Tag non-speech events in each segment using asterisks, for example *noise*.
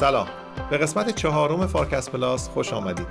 سلام. به قسمت چهارم فارکس پلاس خوش آمدید.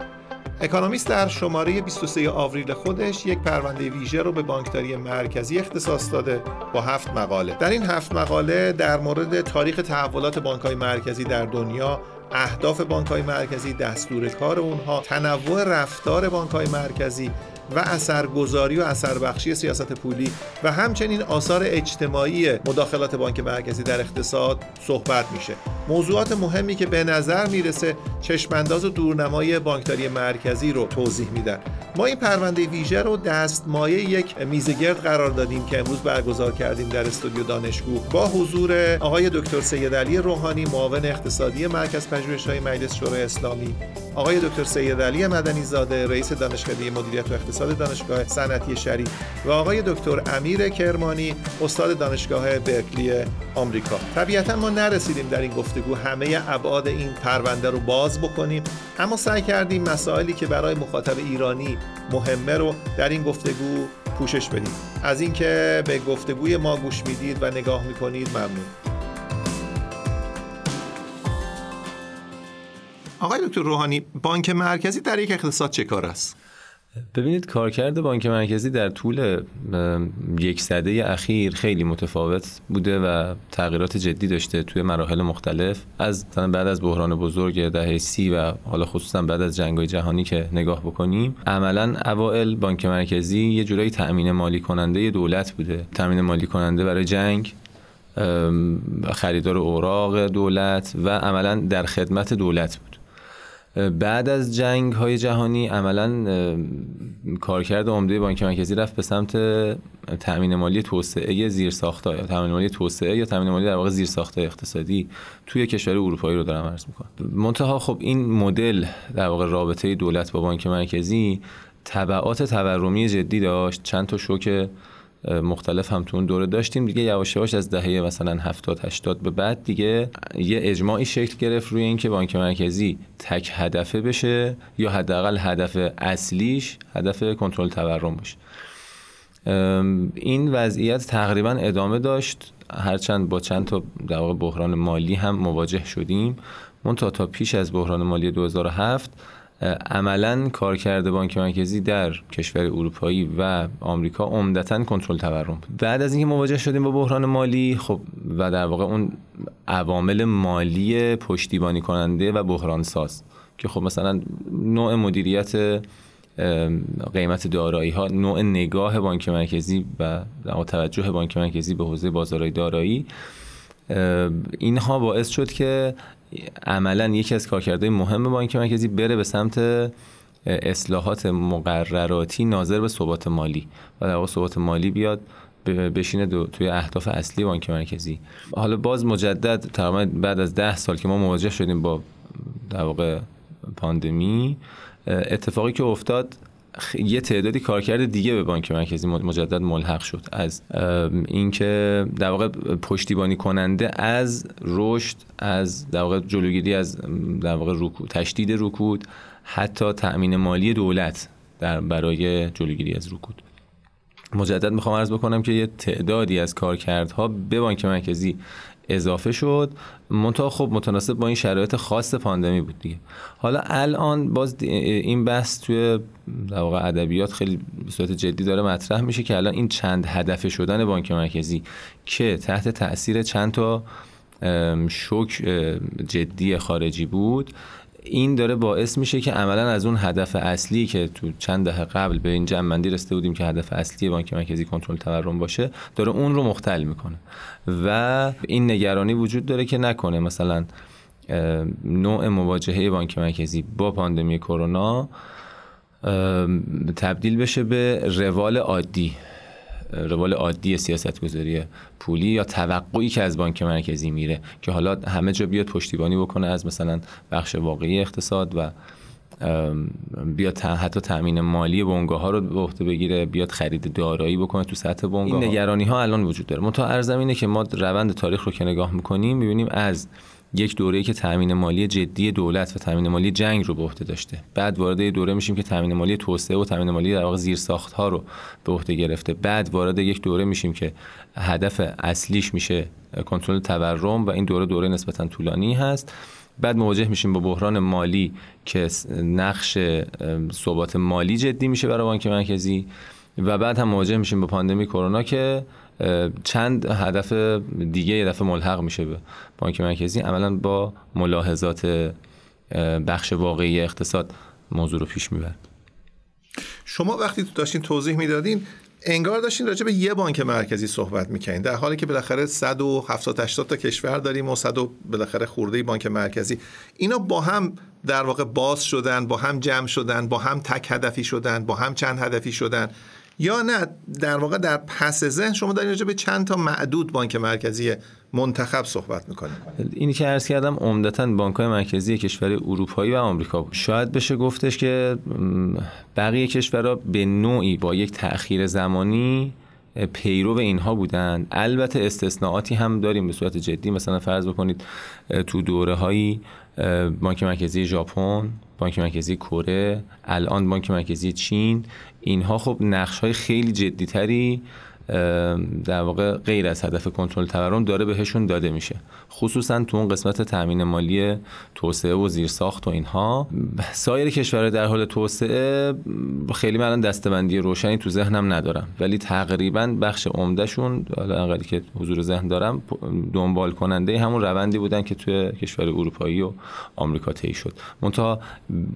اکانومیست در شماره 23 آوریل خودش یک پرونده ویژه رو به بانکداری مرکزی اختصاص داده با هفت مقاله. در این هفت مقاله در مورد تاریخ تحولات بانکهای مرکزی در دنیا اهداف بانکهای مرکزی دستور کار اونها تنوع رفتار بانکهای مرکزی و اثرگذاری و اثربخشی سیاست پولی و همچنین آثار اجتماعی مداخلات بانک مرکزی در اقتصاد صحبت میشه. موضوعات مهمی که به نظر می‌رسه چشمانداز و دورنمای بانکداری مرکزی رو توضیح میدن. ما این پرونده ویژه رو دستمایه یک میزگرد قرار دادیم که امروز برگزار کردیم در استودیو دانشگو با حضور آقای دکتر سید علی روحانی معاون اقتصادی مرکز پژوهش‌های مجلس شورای اسلامی آقای دکتر سید علی مدنی زاده رئیس دانشکده مدیریت و اقتصاد دانشگاه صنعتی شریف و آقای دکتر امیر کرمانی استاد دانشگاه برکلی آمریکا. طبیعتا ما نرسیدیم در این گفتگو همه ابعاد این پرونده رو باز بکنیم اما سعی کردیم مسائلی که برای مخاطب ایرانی مهمه رو در این گفتگو پوشش بدیم. از اینکه به گفتگوی ما گوش می‌دید و نگاه می‌کنید ممنون. آقای دکتر روحانی بانک مرکزی در یک اقتصاد چه کار است؟ ببینید کارکرد بانک مرکزی در طول یک سده اخیر خیلی متفاوت بوده و تغییرات جدی داشته توی مراحل مختلف. از بعد از بحران بزرگ دهه سی و حالا خصوصا بعد از جنگ جهانی که نگاه بکنیم عملا اوائل بانک مرکزی یه جورایی تأمین مالی کننده دولت بوده. تأمین مالی کننده برای جنگ خریدار اوراق دولت و عملا در خدمت دولت بود. بعد از جنگ های جهانی عملا کارکرد عمده بانک مرکزی رفت به سمت تامین مالی توسعه زیر ساختا یا تامین مالی توسعه یا تامین مالی در واقع زیر ساخته اقتصادی توی کشور اروپایی رو دارم عرض می‌کنم. منتها خب این مدل در واقع رابطه دولت با بانک مرکزی تبعات تورمی جدی داشت چند تا شوک مختلف هم تو اون دوره داشتیم. دیگه یواش یواش از دهه مثلا 70 80 به بعد دیگه یه اجماعی شکل گرفت روی اینکه بانک مرکزی تک هدفه بشه یا حداقل هدف اصلیش هدف کنترل تورم باشه. این وضعیت تقریبا ادامه داشت. هرچند با چند تا در بحران مالی هم مواجه شدیم. منتها تا پیش از بحران مالی 2007 عملا کارکرد بانک مرکزی در کشور اروپایی و آمریکا عمدتا کنترل تورم بعد از اینکه مواجه شدیم با بحران مالی خب و در واقع اون عوامل مالی پشتیبانی کننده و بحران ساز که خب مثلا نوع مدیریت قیمت دارایی ها نوع نگاه بانک مرکزی و توجه بانک مرکزی به حوزه بازارهای دارایی اینها باعث شد که عملا یکی از کارکردهای مهم بانک مرکزی بره به سمت اصلاحات مقرراتی ناظر به ثبات مالی و در ثبات مالی بیاد بشینه دو توی اهداف اصلی بانک مرکزی. حالا باز مجدد تقریبا بعد از ده سال که ما مواجه شدیم با در واقع پاندمی اتفاقی که افتاد یه تعدادی کارکرد دیگه به بانک مرکزی مجدد ملحق شد. از اینکه در واقع پشتیبانی کننده از رشد از در واقع جلوگیری از در واقع رکود تشدید رکود حتی تأمین مالی دولت در برای جلوگیری از رکود. مجدد می‌خوام عرض بکنم که یه تعدادی از کارکردها به بانک مرکزی اضافه شد. منتها خب متناسب با این شرایط خاص پاندمی بود دیگه. حالا الان باز این بحث توی در واقع ادبیات خیلی به صورت جدی داره مطرح میشه که الان این چند هدف شدن بانک مرکزی که تحت تاثیر چند تا شوک جدی خارجی بود این داره باعث میشه که عملا از اون هدف اصلی که تو چند دهه قبل به این جمعندی رسیده بودیم که هدف اصلی بانک مرکزی کنترل تورم باشه داره اون رو مختل می‌کنه. و این نگرانی وجود داره که نکنه مثلا نوع مواجهه بانک مرکزی با پاندمی کرونا تبدیل بشه به روال عادی. روال عادی سیاست گذاری پولی یا توقعی که از بانک مرکزی میره که حالا همه جا بیاد پشتیبانی بکنه از مثلا بخش واقعی اقتصاد و بیاد حتی تامین مالی بنگاه ها رو به عهده بگیره بیاد خرید دارایی بکنه تو سطح بنگاه این نگرانی ها الان وجود داره. منتها ارزم اینه که ما روند تاریخ رو که نگاه می‌کنیم می‌بینیم از یک دوره که تامین مالی جدی دولت و تامین مالی جنگ رو به عهده داشته. بعد وارد دوره میشیم که تامین مالی توسعه و تامین مالی در واقع زیرساخت ها رو به عهده گرفته. بعد وارد یک دوره میشیم که هدف اصلیش میشه کنترل تورم و این دوره دوره نسبتا طولانی هست. بعد مواجه میشیم با بحران مالی که نقش ثبات مالی جدی میشه برای بانک مرکزی. و بعد هم مواجه میشیم با پاندمی کرونا که چند هدف دیگه یه دفعه ملحق میشه به بانک مرکزی. عملا با ملاحظات بخش واقعی اقتصاد موضوع رو پیش می‌برد شما وقتی تو داشتین توضیح می‌دادین انگار داشتین راجع به یه بانک مرکزی صحبت می‌کنین در حالی که بالاخره 170 80 تا کشور داریم و 100 بالاخره خورده بانک مرکزی. اینا با هم در واقع باز شدن با هم جمع شدن با هم تک هدفی شدن با هم چند هدفی شدن. یا نه در واقع در پس ذهن شما دارین راجع به چند تا معدود بانک مرکزی منتخب صحبت می‌کنیم اینی که عرض کردم عمدتا بانک های مرکزی کشور اروپایی و آمریکا بود. شاید بشه گفتش که بقیه کشورها به نوعی با یک تأخیر زمانی پیرو اینها بودن. البته استثناءاتی هم داریم به صورت جدی. مثلا فرض بکنید تو دوره هایی بانک مرکزی ژاپن بانک مرکزی کره الان بانک مرکزی چین اینها خب نقش های خیلی جدیتری در واقع غیر از هدف کنترل تورم داره بهشون داده میشه. خصوصا تو اون قسمت تامین مالی توسعه و زیرساخت و اینها. سایر کشورهای در حال توسعه خیلی من دستبندی روشنی تو ذهنم ندارم. ولی تقریبا بخش عمدهشون حالا که حضور ذهن دارم دنبال کننده همون روندی بودن که توی کشور اروپایی و آمریکا طی شد. منتها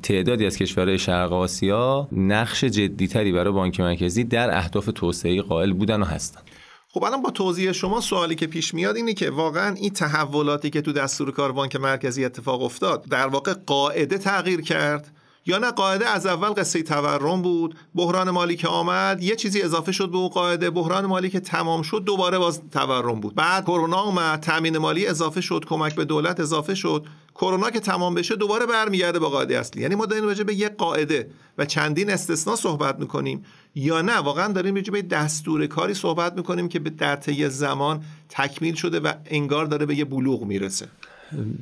تعدادی از کشورهای شرق آسیا نقش جدیتری برای بانک مرکزی در اهداف توسعه قائل بودن و هستن. خب الان با توضیح شما سوالی که پیش میاد اینه که واقعا این تحولاتی که تو دستور کار بانک مرکزی اتفاق افتاد در واقع قاعده تغییر کرد؟ یا نه قاعده از اول قصه تورم بود بحران مالی که آمد یه چیزی اضافه شد به اون قاعده بحران مالی که تمام شد دوباره باز تورم بود. بعد کرونا اومد تامین مالی اضافه شد کمک به دولت اضافه شد. کرونا که تمام بشه دوباره برمیگرده با قاعده اصلی. یعنی ما داریم راجع به یک قاعده و چندین استثنا صحبت می‌کنیم. یا نه. واقعا داریم راجع به دستور کاری صحبت می‌کنیم که به در طی زمان تکمیل شده و انگار داره به یه بلوغ می‌رسه.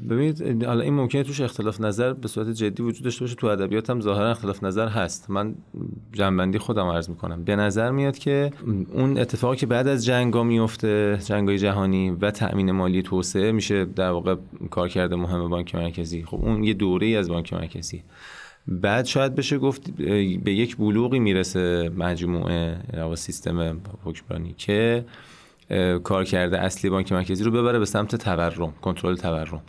ببینید حالا این ممکنه توش اختلاف نظر به صورت جدی وجود داشته باشه. تو ادبیات هم ظاهرا اختلاف نظر هست. من جنبندی خودم عرض می‌کنم. به نظر میاد که اون اتفاقی که بعد از جنگا میفته جنگای جهانی و تأمین مالی توسعه میشه در واقع کارکرد مهم بانک مرکزی. خب اون یه دوره ای از بانک مرکزی. بعد شاید بشه گفت به یک بلوغی می‌رسه مجموعه سیستم حکمرانی که کار کرده اصلی بانک مرکزی رو ببره به سمت تورم کنترل تورم.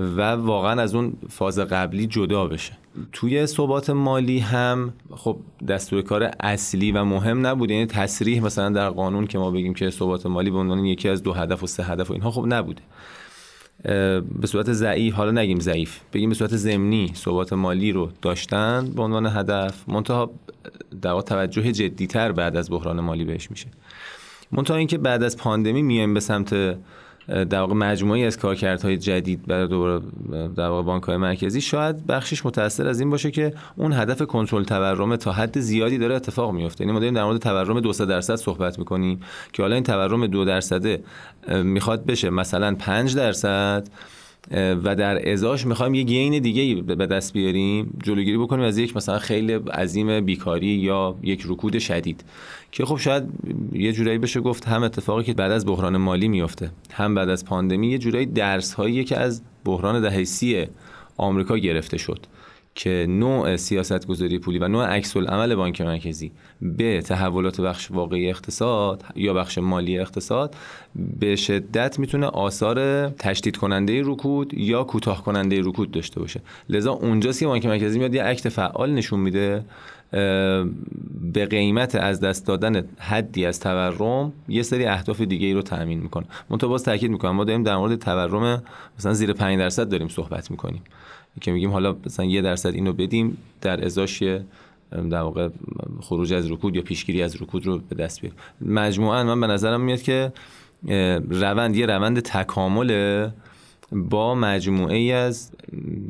و واقعا از اون فاز قبلی جدا بشه. توی ثبات مالی هم خب دستور کار اصلی و مهم نبود. یعنی تصریح مثلا در قانون که ما بگیم که ثبات مالی به عنوان یکی از دو هدف و سه هدف و اینها خب نبوده. به صورت ضعیف حالا نگیم ضعیف بگیم به صورت ضمنی ثبات مالی رو داشتن به عنوان هدف منتها در توجه جدیتر بعد از بحران مالی بهش میشه. منتها اینکه بعد از پاندمی میایم به سمت در واقع مجموعی از کارکردهای جدید برای دوباره در واقع بانک های مرکزی شاید بخشش متاثر از این باشه که اون هدف کنترل تورم تا حد زیادی داره اتفاق میفته. یعنی ما داریم در مورد تورم 2 درصد صحبت می‌کنیم که حالا این تورم دو درصده می‌خواد بشه. مثلا 5 درصد و در ازاش می‌خوایم یه گین دیگه به دست بیاریم جلوگیری بکنیم از یک مثلا خیلی عظیم بیکاری یا یک رکود شدید. که خب شاید یه جورایی بشه گفت هم اتفاقی که بعد از بحران مالی میفته هم بعد از پاندمی یه جورایی درس هایی که از بحران دهه آمریکا گرفته شد. که نوع سیاست گذاری پولی و نوع عکس عمل بانک مرکزی به تحولات بخش واقعی اقتصاد یا بخش مالی اقتصاد به شدت می‌تونه آثار تشدید کننده رکود یا کوتاه کننده رکود داشته باشه. لذا اونجاست که بانک مرکزی میاد یه اکت فعال نشون میده به قیمت از دست دادن حدی از تورم یه سری اهداف دیگه ای رو تامین می‌کنه. منتها باز تاکید می‌کنم ما داریم در مورد تورم مثلا زیر 5 درصد داریم صحبت می‌کنیم. که میگیم حالا مثلا یه درصد اینو بدیم در ازاش در واقع خروج از رکود یا پیشگیری از رکود رو به دست بیاریم. مجموعا من به نظرم میاد که روند یه روند تکامل با مجموعه ای از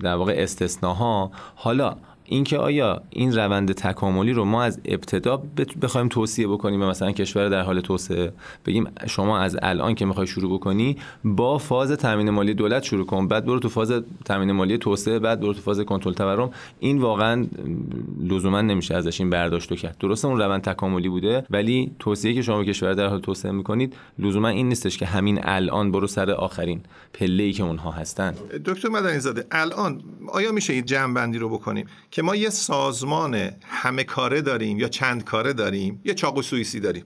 در واقع استثناها حالا اینکه آیا این روند تکاملی رو ما از ابتدا بخوایم توصیه بکنیم به مثلا کشور در حال توسعه بگیم شما از الان که می‌خوای شروع بکنی با فاز تامین مالی دولت شروع کن بعد برو تو فاز تامین مالی توسعه بعد برو تو فاز کنترل تورم. این واقعا لزوما نمیشه ازش این برداشت کرد. درسته اون روند تکاملی بوده ولی توصیه که شما به کشور در حال توسعه می‌کنید لزوما این نیستش که همین الان برو سر آخرین پله ای که اونها هستن. دکتر مدنی زاده الان آیا میشه این جمع بندی رو بکنیم؟ که ما یه سازمان همه کاره داریم یا چند کاره داریم یه چاقو سوئیسی داریم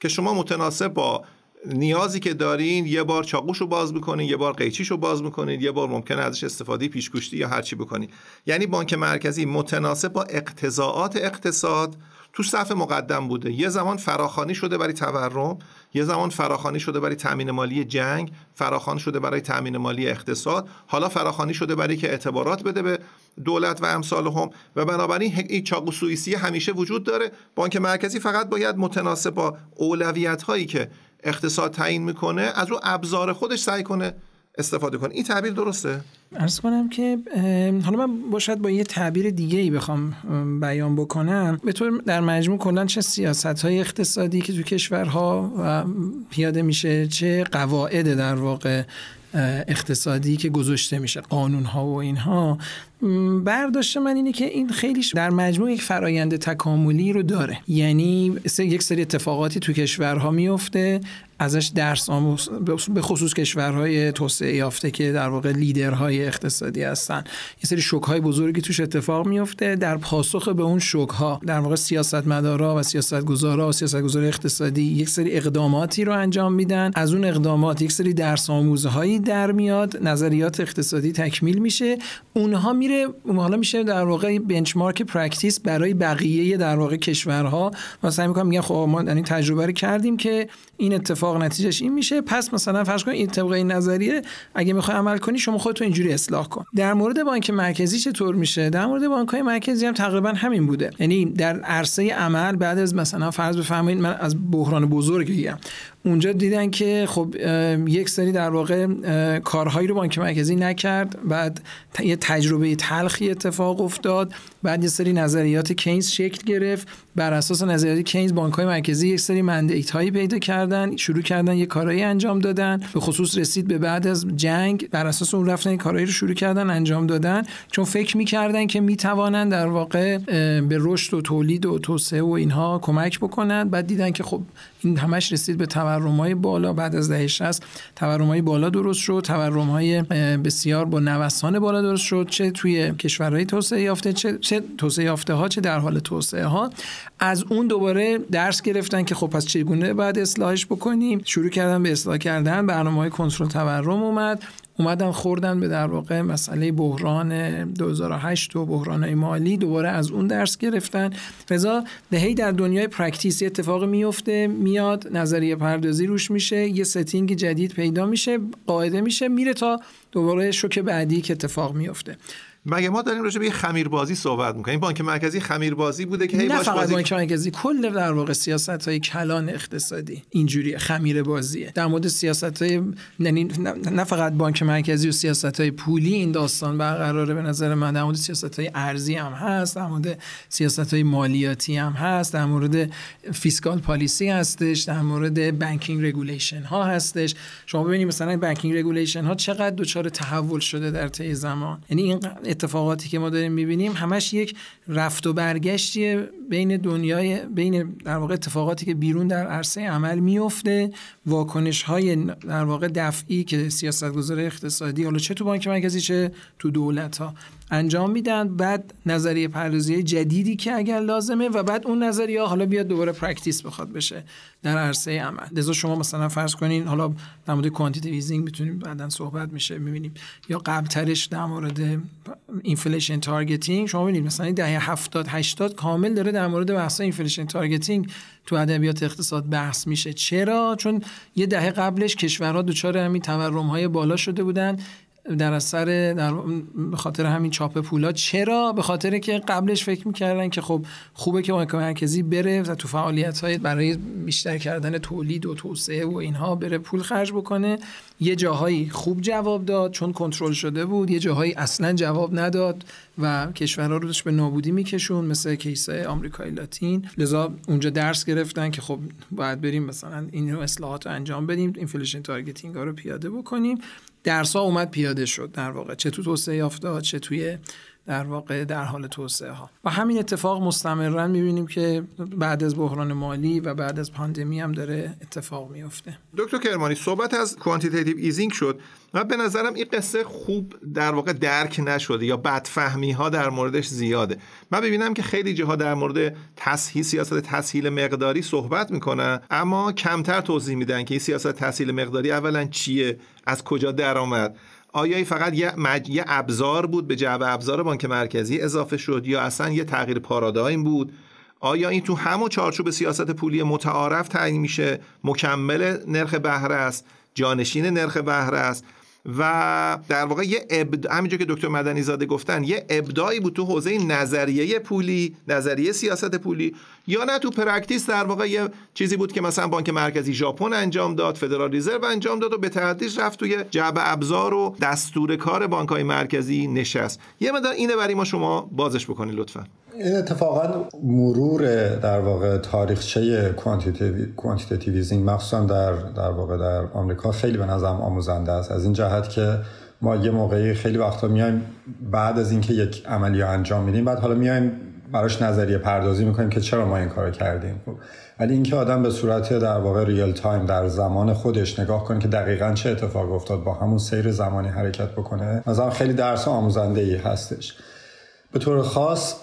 که شما متناسب با نیازی که دارین یه بار چاقوش رو باز می‌کنین یه بار قیچیش رو باز می‌کنین یه بار ممکنه ازش استفاده پیشگوشتی یا هرچی بکنین. یعنی بانک مرکزی متناسب با اقتضاعات اقتصاد تو صف مقدم بوده. یه زمان فراخانی شده برای تورم یه زمان فراخانی شده برای تامین مالی جنگ فراخوانی شده برای تامین مالی اقتصاد حالا فراخانی شده برای که اعتبارات بده به دولت و امثال هم. و بنابراین این چاقو سوئیسی همیشه وجود داره. بانک مرکزی فقط باید متناسب با اولویت هایی که اقتصاد تعیین می‌کنه از رو ابزار خودش سعی کنه استفاده کنه این تعبیر درسته؟ ارز کنم که حالا من باشد با یه تعبیر دیگه ای بخوام بیان بکنم. به طور در مجموع کلا چه سیاست های اقتصادی که تو کشورها پیاده میشه چه قواعد در واقع اقتصادی که گذاشته میشه قانون ها و اینها. برداشت من اینه که این خیلی در مجموع یک فرایند تکاملی رو داره. یعنی یک سری اتفاقاتی تو کشورها میفته ازش درس آموز به خصوص کشورهای توسعه یافته که در واقع لیدرهای اقتصادی هستن. یه سری شوک‌های بزرگی توش اتفاق میفته. در پاسخ به اون شوک‌ها در واقع سیاستمدارا و سیاستگزارا و سیاستگزار اقتصادی یک سری اقداماتی رو انجام میدن. از اون اقدامات یک سری درس آموزهایی در میاد. نظریات اقتصادی تکمیل میشه. اونها میره حالا میشه در واقع benchmark practice برای بقیه در واقع کشورها. سعی می‌کنم میگن خب ما این تجربه رو کردیم که این اتفاق نتیجهش این میشه. پس مثلا فرض کن این طبق این نظریه اگه می‌خوای عمل کنی شما خودتو اینجوری اصلاح کن. در مورد بانک مرکزی چطور میشه؟ در مورد بانک های مرکزی هم تقریبا همین بوده. یعنی در عرصه عمل بعد از مثلا فرض بفرمایید من از بحران بزرگ میگم اونجا دیدن که خب یک سری در واقع کارهایی رو بانک مرکزی نکرد. بعد یه تجربه تلخی اتفاق افتاد. بعد یه سری نظریات کینز شکل گرفت. بر اساس نظریات کینز بانک های مرکزی یک سری مندیت هایی پیدا کردن شروع کردن یه کارهایی انجام دادن. به خصوص رسید به بعد از جنگ بر اساس اون رفتن کارهایی رو شروع کردن انجام دادن. چون فکر می‌کردن که می‌توانن در واقع به رشد و تولید و توسعه و اینها کمک بکنن. بعد دیدن که خب این همش رسید به تورمای بالا. بعد از دهه 60 تورمای بالا درست شد. تورمای بسیار با نوسان بالا درست شد. چه توی کشورهای توسعه یافته چه, چه توسعه یافته ها چه در حال توسعه ها. از اون دوباره درس گرفتن که خب پس چگونه بعد اصلاحش بکنیم؟ شروع کردن به اصلاح کردن برنامه های کنترل تورم اومد. اومدن خوردن به در واقع مسئله بحران 2008 و بحران مالی. دوباره از اون درس گرفتن. لذا هی در دنیای practice اتفاق میفته میاد نظریه پردازی روش میشه یه setting جدید پیدا میشه قاعده میشه میره تا دوباره شوک بعدی که اتفاق میفته. مگه ما داریم راجع به خمیر بازی صحبت می‌کنیم؟ بانک مرکزی خمیر بازی بوده که هی نه فقط بازی... بانک مرکزی کل در واقع سیاست های کلان اقتصادی اینجوری خمیر بازیه در مورد سیاست های یعنی نه فقط بانک مرکزی و سیاست های پولی این داستان برقراره به نظر من در مورد سیاست های ارزی هم هست در مورد سیاست های مالیاتی هم هست در مورد fiscal policy هستش در مورد banking regulation ها هستش. شما ببینید مثلا banking regulation ها چقدر دچار تحول شده در طی زمان. یعنی این اتفاقاتی که ما داریم می‌بینیم همش یک رفت و برگشتی بین دنیای بین در واقع اتفاقاتی که بیرون در عرصه عمل میفته واکنش های در واقع دفعی که سیاستگزار اقتصادی حالا چه تو بانک مرکزی چه تو دولت ها انجام میدن. بعد نظریه پردازی جدیدی که اگر لازمه و بعد اون نظریه حالا بیاد دوباره practice بخواد بشه در عرصه عمل. لذا شما مثلا فرض کنین حالا در مورد quantitative easing می‌تونیم بعدا صحبت میشه می‌بینیم. یا قبل ترش در مورد inflation targeting شما ببینید مثلا دهه 70 80 کامل داره در مورد بحث inflation targeting تو ادبیات اقتصاد بحث میشه. چرا؟ چون یه دهه قبلش کشورها دچار همین تورم های بالا شده بودن. در اثر در به خاطر همین چاپ پولا. چرا؟ به خاطر که قبلش فکر می‌کردن که خب خوبه که بانک مرکزی بره و تو فعالیت های برای بیشتر کردن تولید و توسعه و اینها بره پول خرج بکنه. یه جاهایی خوب جواب داد چون کنترل شده بود. یه جاهایی اصلا جواب نداد و کشورها رو به نابودی میکشوند مثل case آمریکای لاتین. لذا اونجا درس گرفتن که خب باید بریم مثلا این اصلاحات رو انجام بدیم inflation targeting ها رو پیاده بکنیم. درس ها اومد پیاده شد در واقع. چه تو توسعه یافته چه توی در واقع در حال توسعه ها و همین اتفاق مستمرا می‌بینیم که بعد از بحران مالی و بعد از پاندمی هم داره اتفاق میفته دکتر کرمانی صحبت از quantitative easing شد و به نظرم این قصه خوب در واقع درک نشده یا بدفهمی ها در موردش زیاده. من ببینم که خیلی جاها در مورد تسهیل سیاست تسهیل مقداری صحبت می‌کنن اما کمتر توضیح میدن که این سیاست تسهیل مقداری اولا چیه از کجا درآمد. آیا این فقط یه, مج... یه ابزار بود به جعبه ابزار بانک مرکزی اضافه شد یا اصلا یه تغییر پارادایم بود؟ آیا این تو همون چارچوب سیاست پولی متعارف تعیین میشه؟ مکمل نرخ بهره است جانشین نرخ بهره است؟ و در واقع یه ابد... همینجا که دکتر مدنی زاده گفتن یه ابداعی بود تو حوزه نظریه پولی نظریه سیاست پولی یا نه تو practice در واقع یه چیزی بود که مثلا بانک مرکزی ژاپن انجام داد فدرال رزرو انجام داد و به تدریج رفت توی جعبه ابزار و دستور کار بانک های مرکزی نشست. یه مقدار اینه برای ما شما بازش بکنید لطفا. این اتفاقا مرور در واقع تاریخچه quantitative easing مخصوصا در در واقع در آمریکا خیلی به نظرم آموزنده است. از این جهت که ما یه موقعی خیلی وقتا میایم بعد از اینکه یک عملی انجام میدیم بعد حالا میایم براش نظریه پردازی می‌کنیم که چرا ما این کارو کردیم. خب ولی اینکه آدم به صورت در واقع real time در زمان خودش نگاه کنه که دقیقا چه اتفاق افتاد با همون سیر زمانی حرکت بکنه مثلا خیلی درس آموزنده ای هستش. به طور خاص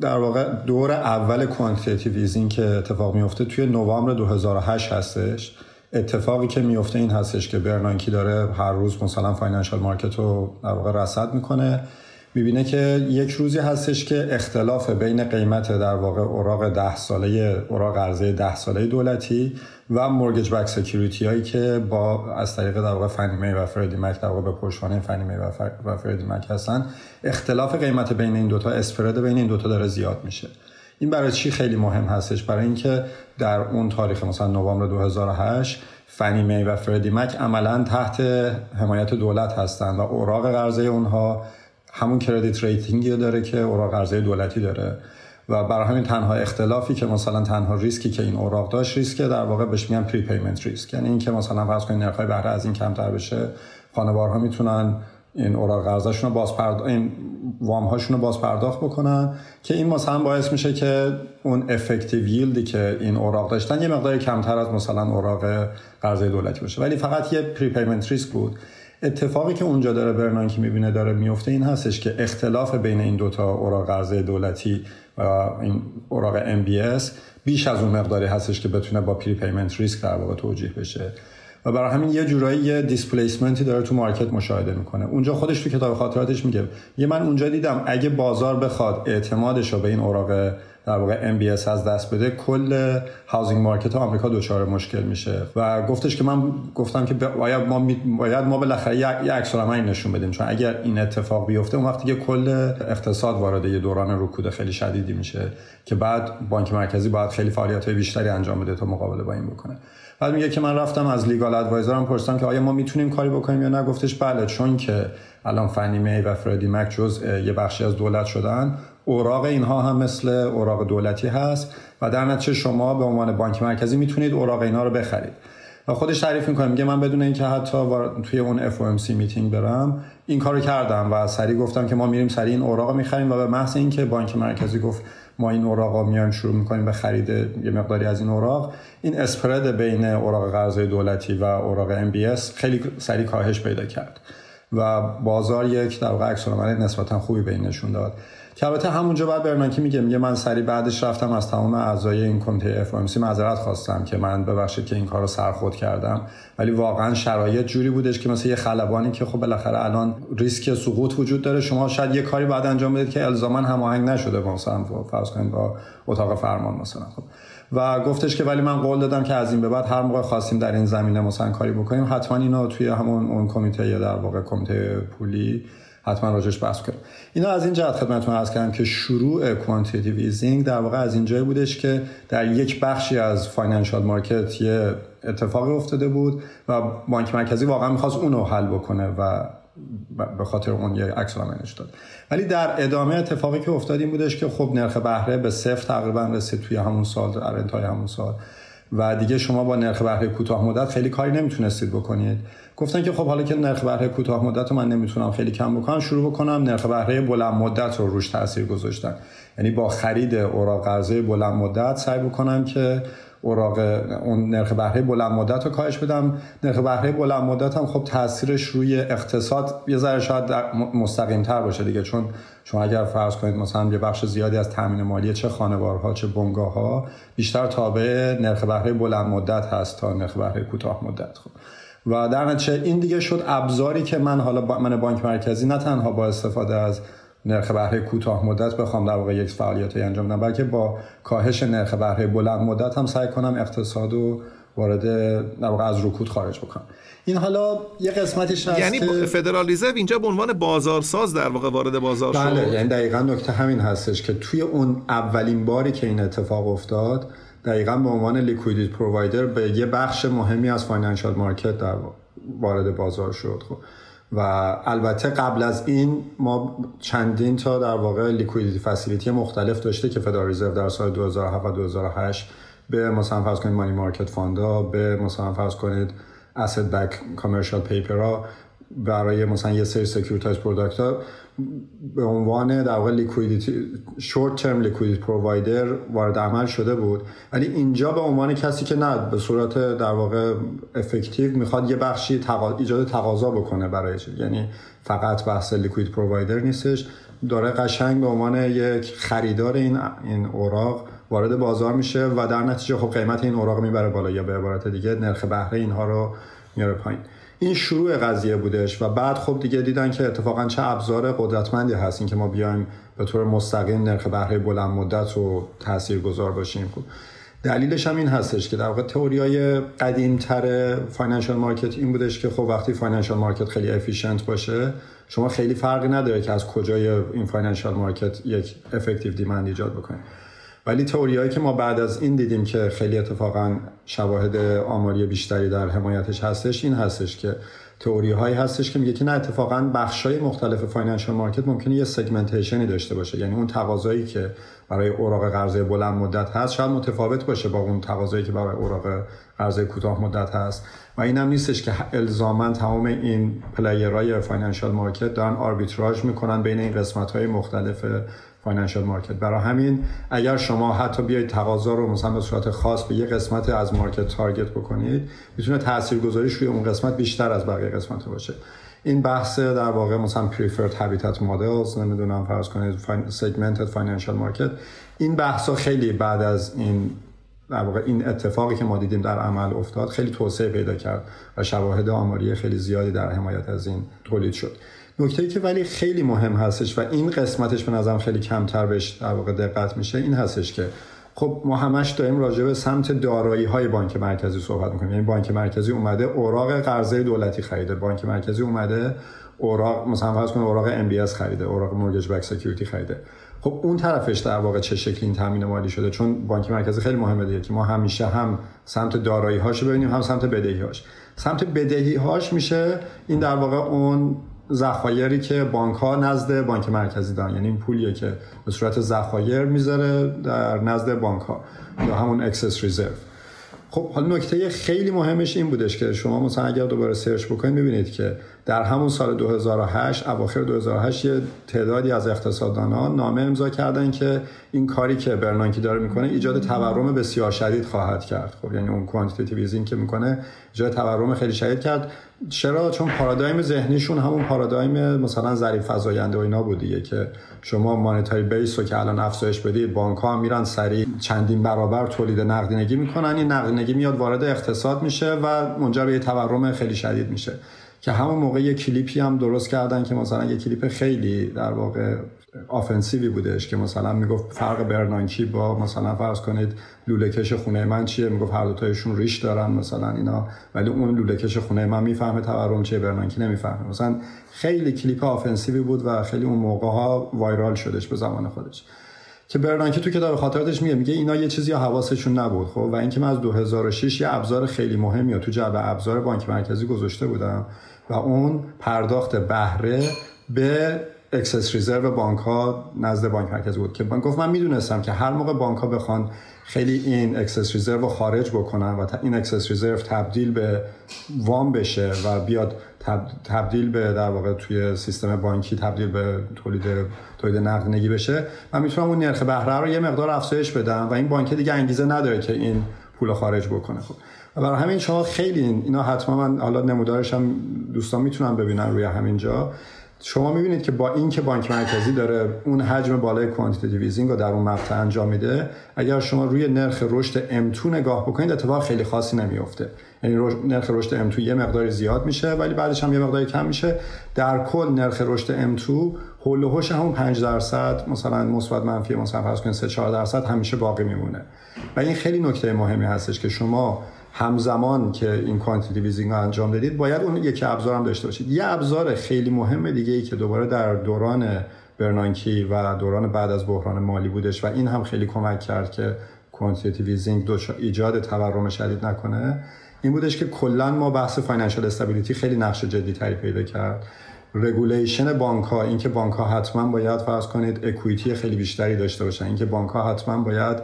در واقع دور اول quantitative easing که اتفاق میفته توی نوامبر 2008 هستش. اتفاقی که میفته این هستش که برنانکی داره هر روز مثلا financial market رو در واقع رصد می‌کنه. می‌بینه که یک روزی هستش که اختلاف بین قیمت در واقع اوراق ده ساله اوراق قرضه ده ساله دولتی و مورگج بک سکیوریتی هایی که با از طریق در واقع فنی می و فردی مک در واقع به پشتوانه فنی می و فردی مک هستن اختلاف قیمت بین این دوتا اسپرد بین این دوتا داره زیاد میشه. این برای چی خیلی مهم هستش؟ برای اینکه در اون تاریخ مثلا نوامبر 2008 فنی می و فردی مک عملا تحت حمایت دولت هستند و اوراق قرضه اونها همون credit rating ی داره که اوراق قرضه دولتی داره. و برای همین تنها اختلافی که مثلا تنها ریسکی که این اوراق داشت ریسک در واقع بهش میگن prepayment risk یعنی اینکه مثلا فرض کنید نرخ‌های بهره از این کمتر بشه خانوارها می‌تونن این اوراق قرضشون رو باز پرد... این وام هاشون رو باز پرداخت بکنن که این مثلا باعث میشه که اون effective yield ی که این اوراق داشتن یه مقداری کمتر از مثلا اوراق قرضه دولتی باشه. ولی فقط یه prepayment risk بود. اتفاقی که اونجا داره برنانکی می‌بینه داره میفته این هستش که اختلاف بین این دوتا اوراق قرضه دولتی و این اوراق MBS بیش از اون مقداری هستش که بتونه با prepayment risk در واقع توجیه بشه. و برای همین یه جورایی یه displacement ی داره تو market مشاهده می‌کنه. اونجا خودش تو کتاب خاطراتش میگه یه من اونجا دیدم اگه بازار بخواد اعتمادش رو به این اوراق در واقع MBS از دست بده کل هاوزینگ مارکت آمریکا دچار مشکل میشه. و گفتش که من گفتم که باید ما باید ما بالاخره یک عکس نشون بدیم. چون اگر این اتفاق بیفته اون وقتی که کل اقتصاد وارد یه دوران رکود خیلی شدیدی میشه که بعد بانک مرکزی باید خیلی فعالیت های بیشتری انجام بده تا مقابله با این بکنه. بعد میگه که من رفتم از لیگال ادوایزرم پرسیدم که آیا ما می‌تونیم کاری بکنیم یا نه؟ گفتش بله چون که الان فنی می و فردی مک جز یه بخشی از دولت شدن. اوراق اینها هم مثل اوراق دولتی هست و در نتیجه شما به عنوان بانک مرکزی می‌تونید اوراق اینها رو بخرید. و خودش تعریف می‌کنه میگه من بدون اینکه حتی توی اون FOMC میتینگ برم این کارو کردم و سریع گفتم که ما میریم سریع این اوراق می‌خریم و به محض اینکه بانک مرکزی گفت ما این اوراق میایم شروع می‌کنیم به خرید یه مقداری از این اوراق این اسپرد بین اوراق قرضه دولتی و اوراق MBS خیلی سریع کاهش پیدا کرد. و بازار یک در واقع عکس نسبتا خوبی بینشون داد. که البته همونجا بعد برنانکی میگه میگه من سری بعدش رفتم از تمام اعضای این کمیته اف معذرت خواستم که من ببخشید که این کارو سرخود کردم. ولی واقعا شرایط جوری بودش که مثل یه خلبانی که خب بالاخره الان ریسک سقوط وجود داره شما شاید یه کاری بعد انجام بدید که الزاما هماهنگ نشده مثلا فرض کنید با اتاق فرمان مثلا خب. و گفتش که ولی من قول دادم که از این به بعد هر موقع خواستیم در این زمینه مثلا کاری بکنیم حتما اینو توی همون اون کمیته یا در واقع کمیته پولی حتما راجبش بحث کنیم اینا از این جهت خدمتتون عرض کردم که شروع quantitative easing در واقع از اینجایی بودش که در یک بخشی از financial market یه اتفاقی افتاده بود و بانک مرکزی واقعا می‌خواست اون رو حل بکنه و به خاطر اون یه عکس داد. ولی در ادامه اتفاقی که افتاد این بودش که خب نرخ بهره به صفر تقریبا رسید توی همون سال در انتهای همون سال. و دیگه شما با نرخ بهره کوتاه مدت خیلی کاری نمی‌تونستید بکنید. گفتن که خب حالا که نرخ بهره کوتاه مدت رو من نمی‌تونم خیلی کم بکنم شروع بکنم نرخ بهره بلند مدت رو روش تاثیر گذاشتن. یعنی با خرید اوراق قرضه بلند مدت سعی بکنم که اوراق اون نرخ بهره بلند مدت رو کاهش بدم. نرخ بهره بلند مدت هم خب تاثیرش روی اقتصاد یه ذره شاید مستقیم تر باشه دیگه. چون شما اگر فرض کنید مثلا یه بخش زیادی از تامین مالی چه خانوارها چه بنگاه ها بیشتر تابع نرخ بهره بلند مدت هست تا نرخ بهره کوتاه مدت. خب و در نتیجه این دیگه شد ابزاری که من حالا من بانک مرکزی نه تنها با استفاده از نرخ بهره کوتاه مدت بخوام در واقع یک فعالیتی انجام بدم بلکه با کاهش نرخ بهره بلند مدت هم سعی کنم اقتصاد و وارد در واقع از رکود خارج بکنم. این حالا یه قسمتش هست یعنی فدرالیزم اینجا به عنوان بازارساز در واقع وارد بازار شد. بله یعنی دقیقا نکته همین هستش که توی اون اولین باری که این اتفاق افتاد دقیقا به عنوان liquidity provider به یه بخش مهمی از financial market در وارد بازار شد خب. و البته قبل از این ما چندین تا در واقع liquidity facility مختلف داشته که فدرال رزرو در سال 2007 و 2008 به مثلا فرض کنید money market fund ا به مثلا فرض کنید asset-backed commercial paper ها برای مثلا یه سری securitized product ها به عنوان در واقع liquidity short-term liquidity provider وارد عمل شده بود. ولی اینجا به عنوان کسی که نه به صورت در واقع effective می‌خواد یه بخشی ایجاد تقاضا بکنه برای یعنی فقط بحث liquidity provider نیستش. داره قشنگ به عنوان یک خریدار این این اوراق وارد بازار میشه و در نتیجه خب قیمت این اوراق می‌بره بالا یا به عبارت دیگه نرخ بهره اینها رو میاره پایین. این شروع قضیه بودش و بعد خب دیگه دیدن که اتفاقا چه ابزار قدرتمندی هست. این که ما بیایم به طور مستقیم نرخ بهره بلند مدت رو تاثیر گذار باشیم. خب دلیلش هم این هستش که در واقع تئوری های قدیمتر financial market این بودش که خب وقتی financial market خیلی efficient باشه شما خیلی فرقی نداره که از کجای این financial market یک effective demand ایجاد بکنید ولی تئوریایی که ما بعد از این دیدیم که خیلی اتفاقا شواهد آماری بیشتری در حمایتش هستش این هستش که تئوری هایی هستش که میگه که نه اتفاقا بخش های مختلف financial market ممکنه یه segmentation ی داشته باشه. یعنی اون تقاضایی که برای اوراق قرضه بلند مدت هست شاید متفاوت باشه با اون تقاضایی که برای اوراق قرضه کوتاه مدت هست. و اینم نیستش که الزاما تمام این player های financial market دارن آربیتراژ می‌کنن بین این قسمت های مختلف financial market برای همین اگر شما حتی بیاید تقاضا رو مثلا به صورت خاص به یه قسمت از market target بکنید می‌تونه تاثیرگذاریش روی اون قسمت بیشتر از بقیه قسمت باشه. این بحث در واقع مثلا preferred habitat models نمی‌دونم فرض کنید segmented financial market. این بحث خیلی بعد از این در واقع این اتفاقی که ما دیدیم در عمل افتاد خیلی توسعه پیدا کرد و شواهد آماری خیلی زیادی در حمایت از این تولید شد. نکته که ولی خیلی مهم هستش و این قسمتش به نظرم خیلی کمتر بهش در واقع دقت میشه این هستش که خب ما همش داریم راجع به سمت دارایی های بانک مرکزی صحبت می‌کنیم. یعنی بانک مرکزی اومده اوراق قرضه دولتی خریده. بانک مرکزی اومده اوراق مثلا فرض کنید اوراق ام خریده اوراق mortgage-backed security خریده. خب اون طرفش در واقع چه شکلی این تامین مالی شده؟ چون بانک مرکزی خیلی مهمه دیگه که ما همیشه هم سمت دارایی هاشو ببینیم هم سمت بدهی هاش سمت بدهی هاش میشه این در واقع اون ذخایری که بانک ها نزد بانک مرکزی دارن. یعنی این پولیه که به صورت ذخایر می‌ذاره در نزد بانک ها یا همون excess reserve خب حالا نکته خیلی مهمش این بودش که شما مثلا اگر دوباره search بکنید می‌بینید که در همون سال 2008 اواخر 2008 یه تعدادی از اقتصاددانان نامه امضا کردن که این کاری که برنانکی داره می‌کنه ایجاد تورم بسیار شدید خواهد کرد. خب یعنی اون کوانتیتیو که می‌کنه ایجاد تورم خیلی شدید کرد. چرا؟ چون پارادایم ذهنیشون همون پارادایم مثلا ظریف فزاینده و اینا بود دیگه که شما مانیتاری بیس رو که الان افزایش بدید بانک ها میرن سریع چندین برابر تولید نقدینگی می‌کنن این نقدینگی میاد وارد اقتصاد میشه و منجر به یه تورم خیلی شدید میشه. که همون موقع یه کلیپی هم درست کردن که مثلا یه کلیپ خیلی در واقع offensive ی بودش که مثلا می‌گفت فرق برنانکی با مثلا فرض کنید خونه من چیه؟ می‌گفت هر دو تایشون ریش دارن مثلا اینا ولی اون لوله کش خونه من می‌فهمه تورم چیه برنانکی نمی‌فهمه. مثلا خیلی کلیپ offensive ی بود و خیلی اون موقع ها وایرال شدش به زمان خودش. که برنانکی تو کتاب خاطراتش میگه میگه اینا یه چیزی حواسشون نبود خب؟ و اینکه من از 2006 یه ابزار خیلی مهمی تو جعبه ابزار بانک مرکزی گذاشته بودم و اون پرداخت بهره به excess reserve بانک ها نزد بانک مرکزی بود که من گفت من می‌دونستم که هر موقع بانک ها بخوان خیلی این excess reserve رو خارج بکنن و این excess reserve تبدیل به وام بشه و بیاد تبدیل به در واقع توی سیستم بانکی تبدیل به تولید تولید نقدینگی بشه من می‌تونم اون نرخ بهره رو یه مقدار افزایش بدم و این بانک دیگه انگیزه نداره که این پول خارج بکنه. خب و برای همین شما خیلی اینا حتما من حالا نمودارش هم دوستان می‌تونن ببینن روی همینجا شما می‌بینید که با این که بانک مرکزی داره اون حجم بالای quantitative easing رو در اون مقطع انجام میده اگر شما روی نرخ رشد M2 نگاه بکنید اتفاق خیلی خاصی نمیفته یعنی نرخ رشد M2 یه مقدار زیاد میشه ولی بعدش هم یه مقدار کم میشه. در کل نرخ رشد M2 حول و حوش همون 5 درصد مثلا مثبت منفی مثلا فرض کنید 3 4 درصد همیشه باقی میمونه. و این خیلی نکته مهمی هستش که شما همزمان که این quantitative easing رو انجام دادید باید اون یکی ابزار هم داشته باشید. یه ابزار خیلی مهم دیگه ای که دوباره در دوران برنانکی و دوران بعد از بحران مالی بودش و این هم خیلی کمک کرد که quantitative easing ایجاد تورم شدید نکنه این بودش که کلا ما بحث financial stability خیلی نقش جدی تری پیدا کرد. regulation بانک ها اینکه بانک ها حتما باید فرض کنید equity خیلی بیشتری داشته باشن اینکه بانک ها حتما باید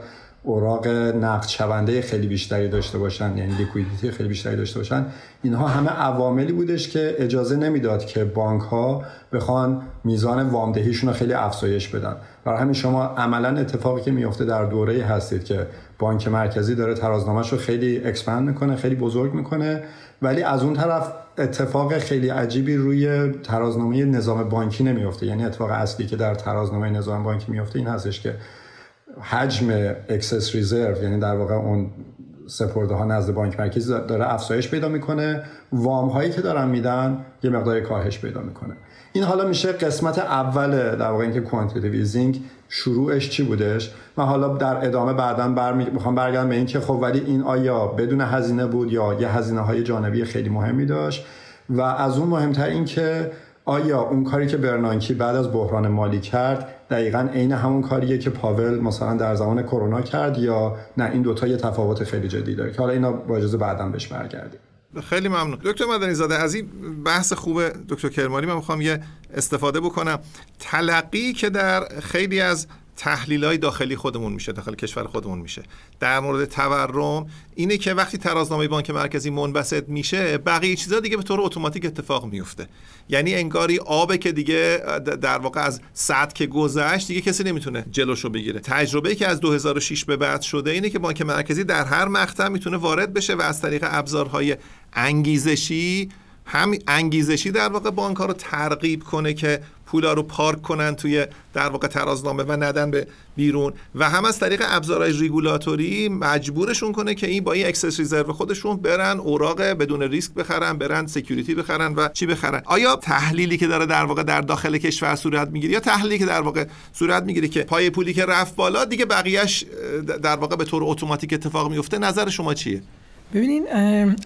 اوراق نقد شونده خیلی بیشتری داشته باشن یعنی liquidity خیلی بیشتری داشته باشن. اینها همه عواملی بودش که اجازه نمی‌داد که بانک ها بخوان میزان وام‌دهیشون رو خیلی افزایش بدن. برای همین شما عملا اتفاقی که میفته در دوره‌ای هستید که بانک مرکزی داره ترازنامه‌ش رو خیلی expand می‌کنه خیلی بزرگ می‌کنه ولی از اون طرف اتفاق خیلی عجیبی روی ترازنامه نظام بانکی نمیفته یعنی اتفاق اصلی که در ترازنامه نظام بانکی میفته این هستش که حجم excess reserve یعنی در واقع اون سپرده ها نزد بانک مرکزی داره افزایش پیدا می‌کنه. وام هایی که دارن میدن یه مقدار کاهش پیدا می‌کنه. این حالا میشه قسمت اول در واقع اینکه quantitative شروعش چی بودش؟ و حالا در ادامه بعدا برمی... می‌خوام برگردم به اینکه خب ولی این آیا بدون هزینه بود یا یه هزینه های جانبی خیلی مهمی داشت؟ و از اون مهمتر این که آیا اون کاری که برنانکی بعد از بحران مالی کرد دقیقا عین همون کاریه که پاول مثلا در زمان کرونا کرد یا نه؟ این دوتا یه تفاوت خیلی جدی داره که حالا اینا با اجازه بعدا بهش برگردیم. خیلی ممنون. دکتر مدنی زاده از این بحث خوب دکتر کرمانی من می‌خوام یه استفاده بکنم. تلقی که در خیلی از تحلیل های داخلی خودمون میشه داخل کشور خودمون میشه. در مورد تورم اینه که وقتی ترازنامه بانک مرکزی منبسط میشه بقیه چیزا دیگه به طور اتوماتیک اتفاق میفته. یعنی انگاری آب که دیگه در واقع از صد که گذشت دیگه کسی نمی‌تونه جلوشو بگیره. تجربه که از 2006 به بعد شده اینه که بانک مرکزی در هر مقطع می‌تونه وارد بشه و از طریق ابزارهای انگیزشی هم انگیزشی در واقع بانک رو ترغیب کنه که پولا رو پارک کنن توی در واقع ترازنامه و ندن به بیرون. و هم از طریق ابزارهای ریگولاتوری مجبورشون کنه که این با این excess reserve خودشون برن اوراق بدون ریسک بخرن برن security بخرن و چی بخرن. آیا تحلیلی که داره در واقع در داخل کشور صورت می‌گیره یا تحلیلی که در واقع صورت می‌گیره که پای پولی که رفت بالا دیگه بقیهش در واقع به طور اتوماتیک اتفاق میفته نظر شما چیه؟ ببینین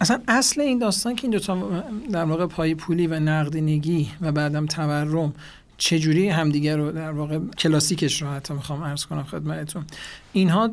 اصلا اصل این داستان که این دوتا در واقع پای پولی و نقدینگی و بعدم تورم چجوری همدیگه رو در واقع کلاسیکش رو حتی می‌خوام عرض کنم خدمتتون. اینها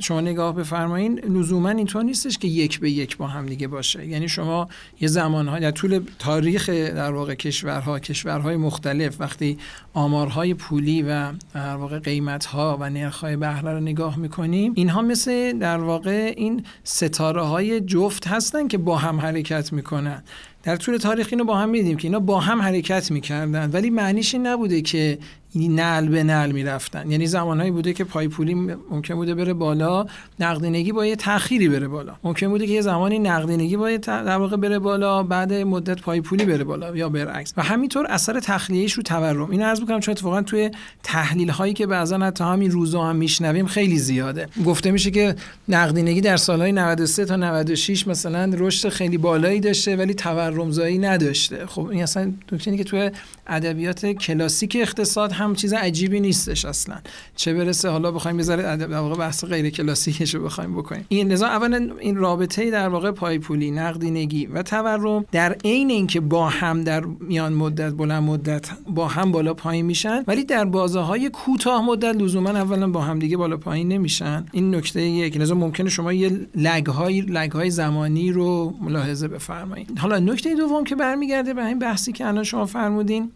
شما نگاه بفرمایین لزوما اینطور نیستش که یک به یک با هم دیگه باشه. یعنی شما یه زمانها در طول تاریخ در واقع کشورها کشورهای مختلف وقتی آمارهای پولی و در واقع قیمتها و نرخهای بهره رو نگاه می‌کنیم اینها مثل در واقع این ستاره های جفت هستن که با هم حرکت می‌کنن. در طول تاریخ اینو با هم میدیم که اینا با هم حرکت می‌کردن. ولی معنیش این نبوده که نل به نل می‌رفتن. یعنی زمانهایی بوده که پای پولی ممکن بوده بره بالا نقدینگی با یه تأخیری بره بالا. ممکن بوده که یه زمانی نقدینگی با در واقع بره بالا بعد مدت پای پولی بره بالا یا برعکس. و همینطور اثر تخلیهش رو تورم. این عرض می‌کنم چون اتفاقا توی تحلیل هایی که بعضا حتی همین روزا هم میشنویم خیلی زیاده. گفته میشه که نقدینگی در سالهای 93 تا 96 مثلا رشد خیلی بالایی داشته ولی تورمزایی نداشته. خب این اصلا نکته که توی ادبیات کلاسیک اقتصاد هم چیز عجیبی نیستش اصلا. چه برسه حالا بخوایم بذاره در واقع بحث غیر کلاسیکش رو بخوایم بکنیم. این نظام اولا این رابطه در واقع پایپولی نقدینگی و تورم در عین اینکه با هم در میان مدت بلند مدت با هم بالا پایین میشن ولی در بازه های کوتاه مدت لزوما اولا با هم دیگه بالا پایین نمیشن. این نکته یک. لازم ممکنه شما یه لگ های لگ های زمانی رو ملاحظه بفرمایید. حالا نکته دوم که برمیگرده به این بحثی که الان شما فرمودین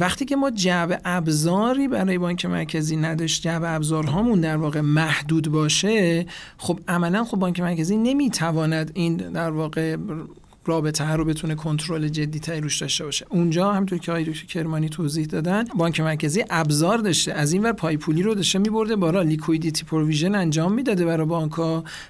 وقتی که ما جعبه ابزاری برای بانک مرکزی نداشت جعبه ابزارهامون در واقع محدود باشه خب عملا خب بانک مرکزی نمی‌تواند این در واقع رابطه رو بتونه کنترل جدی تری روش داشته باشه. اونجا همونطور که دکتر کرمانی توضیح دادن بانک مرکزی ابزار داشته از این ور پای پولی رو داشته میبرده بالا liquidity provision انجام می‌داده برای بانک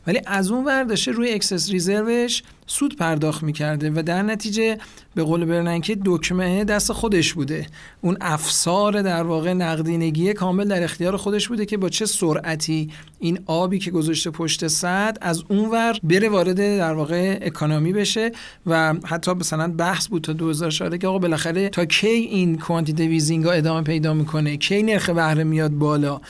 ولی از اون ور داشته روی excess reserve ش سود پرداخت می‌کرده و در نتیجه به قول برننکه دکمه دست خودش بوده. اون افسار در واقع نقدینگی کامل در اختیار خودش بوده که با چه سرعتی این آبی که گذاشته پشت صد از اونور بره وارد در واقع اکانومی بشه و حتی مثلا بحث بود تا 2014 که آقا بالاخره تا کی این کوانتیته ویزینگ ادامه پیدا می‌کنه؟ کی نرخ بهره میاد بالا؟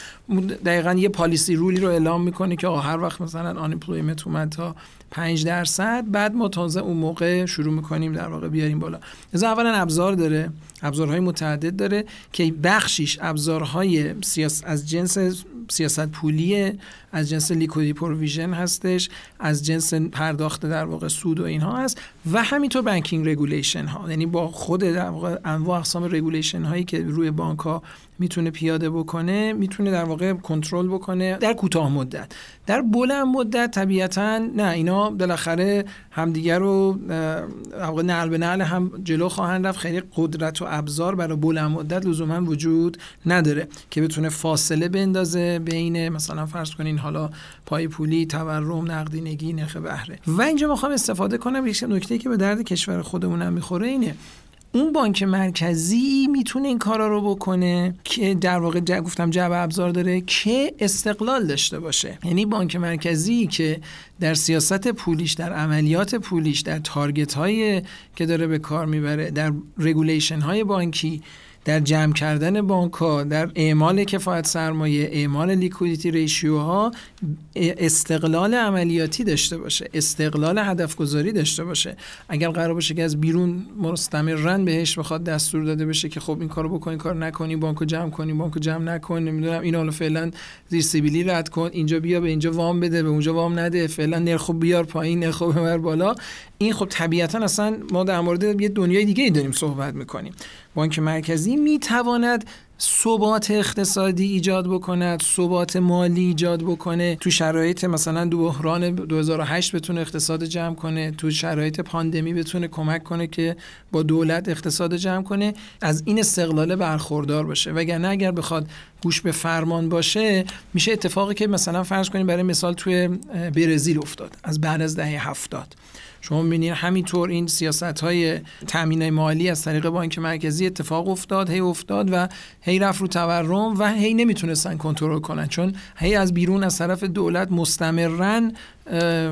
دقیقا یه پالیسی رولی رو اعلام می‌کنه که آقا هر وقت مثلا آن اومد تا 5 درصد. بعد ما تازه اون موقع شروع می‌کنیم در واقع بیاریم بالا. از اولا ابزار داره ابزارهای متعدد داره که بخشیش ابزارهای سیاس از جنس سیاست پولیه از جنس liquidity provision هستش از جنس پرداخت در واقع سود و اینها هست و همینطور banking regulation ها. یعنی با خود در واقع انواع اقسام regulation هایی که روی بانک ها می‌تونه پیاده بکنه می‌تونه در واقع کنترل بکنه در کوتاه مدت. در بلند مدت طبیعتا نه اینا بالاخره همدیگر رو واقع نعل به نعل هم جلو خواهند رفت. خیلی قدرت و ابزار برای بلند مدت لزوما وجود نداره که بتونه فاصله بندازه بین مثلا فرض کنین حالا پای پولی تورم نقدینگی نرخ بهره. و اینجا می‌خوام استفاده کنم یک نکته که به درد کشور خودمون می‌خوره اینه. اون بانک مرکزی می‌تونه این کارا رو بکنه که در واقع گفتم جعب ابزار داره که استقلال داشته باشه. یعنی بانک مرکزی که در سیاست پولیش در عملیات پولیش در target هایی که داره به کار می‌بره در regulation های بانکی در جمع کردن بانک ها در اعمال کفایت سرمایه اعمال liquidity ratio ها استقلال عملیاتی داشته باشه استقلال هدف گذاری داشته باشه. اگر قرار باشه که از بیرون مستمراً بهش بخواد دستور داده بشه که خب این کارو بکنی کار نکنی بانکو جمع کنی بانکو جمع نکن نمی‌دونم این حالا فعلا زیر سیبیلی رد کن اینجا بیا به اینجا وام بده به اونجا وام نده فعلا نرخ بیار پایین نرخ ببر بالا. این خب طبیعتا اصلا ما در مورد یه دنیای دیگه ای داریم صحبت می‌کنیم. بانک مرکزی می‌تواند ثبات اقتصادی ایجاد بکند ثبات مالی ایجاد بکنه. تو شرایط مثلا دو بحران 2008 بتونه اقتصاد جمع کنه تو شرایط پاندمی بتونه کمک کنه که با دولت اقتصاد جمع کنه. از این استقلال برخوردار باشه. وگرنه اگر بخواد گوش به فرمان باشه میشه اتفاقی که مثلا فرض کنیم برای مثال توی برزیل افتاد از بعد از دهه هفتاد. شما می‌بینید همینطور این سیاست های تامین مالی از طریق بانک مرکزی اتفاق افتاد هی افتاد و هی رفت رو تورم و هی نمی‌تونستن کنترل کنن. چون هی از بیرون از طرف دولت مستمرن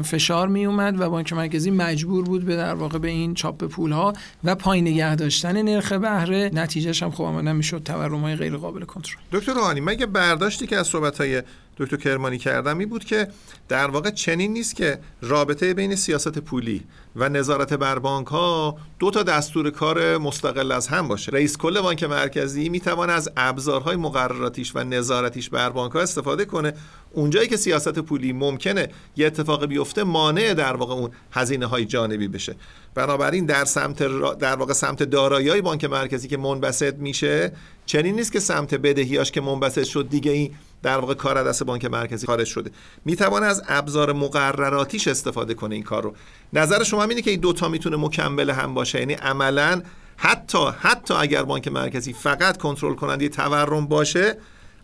فشار می اومد و بانک مرکزی مجبور بود به در واقع به این چاپ پول ها و پایین نگه داشتن نرخ بهره. نتیجهش هم خب آمدن می‌شد تورم های غیر قابل کنترل. دکتر روحانی مگه برداشتی که از صحبت های دکتر کرمانی کردم این بود که در واقع چنین نیست که رابطه بین سیاست پولی و نظارت بر بانک ها دو تا دستور کار مستقل از هم باشه. رئیس کل بانک مرکزی می‌توان از ابزارهای مقرراتیش و نظارتیش بر بانک ها استفاده کنه. اونجایی که سیاست پولی ممکنه یه اتفاق بیفته مانع در واقع اون هزینه های جانبی بشه. بنابراین در سمت در واقع سمت دارایی بانک مرکزی که منبسط میشه چنین نیست که سمت بدهیاش که منبسط شد دیگه این در واقع کار دست بانک مرکزی خارج شده. می‌توانه از ابزار مقرراتیش استفاده کنه این کار رو. نظر شما اینه که این دوتا می‌تونه مکمل هم باشه. یعنی عملا حتی حتی اگر بانک مرکزی فقط کنترل کننده تورم باشه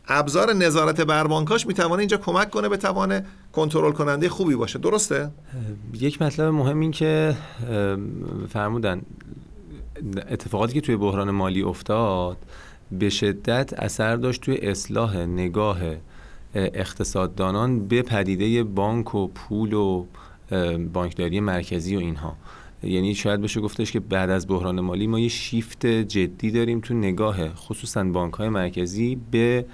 ابزار نظارت بر بانکاش می‌تونه اینجا کمک کنه به توان کنترل کننده خوبی باشه. درسته؟ یک مطلب مهم این که فرمودن اتفاقاتی که توی بحران مالی افتاد به شدت اثر داشت توی اصلاح نگاه اقتصاددانان به پدیده بانک و پول و بانکداری مرکزی و اینها. یعنی شاید بشه گفتش که بعد از بحران مالی ما یه شیفت جدی داریم تو نگاه خصوصا بانک های مرکزی به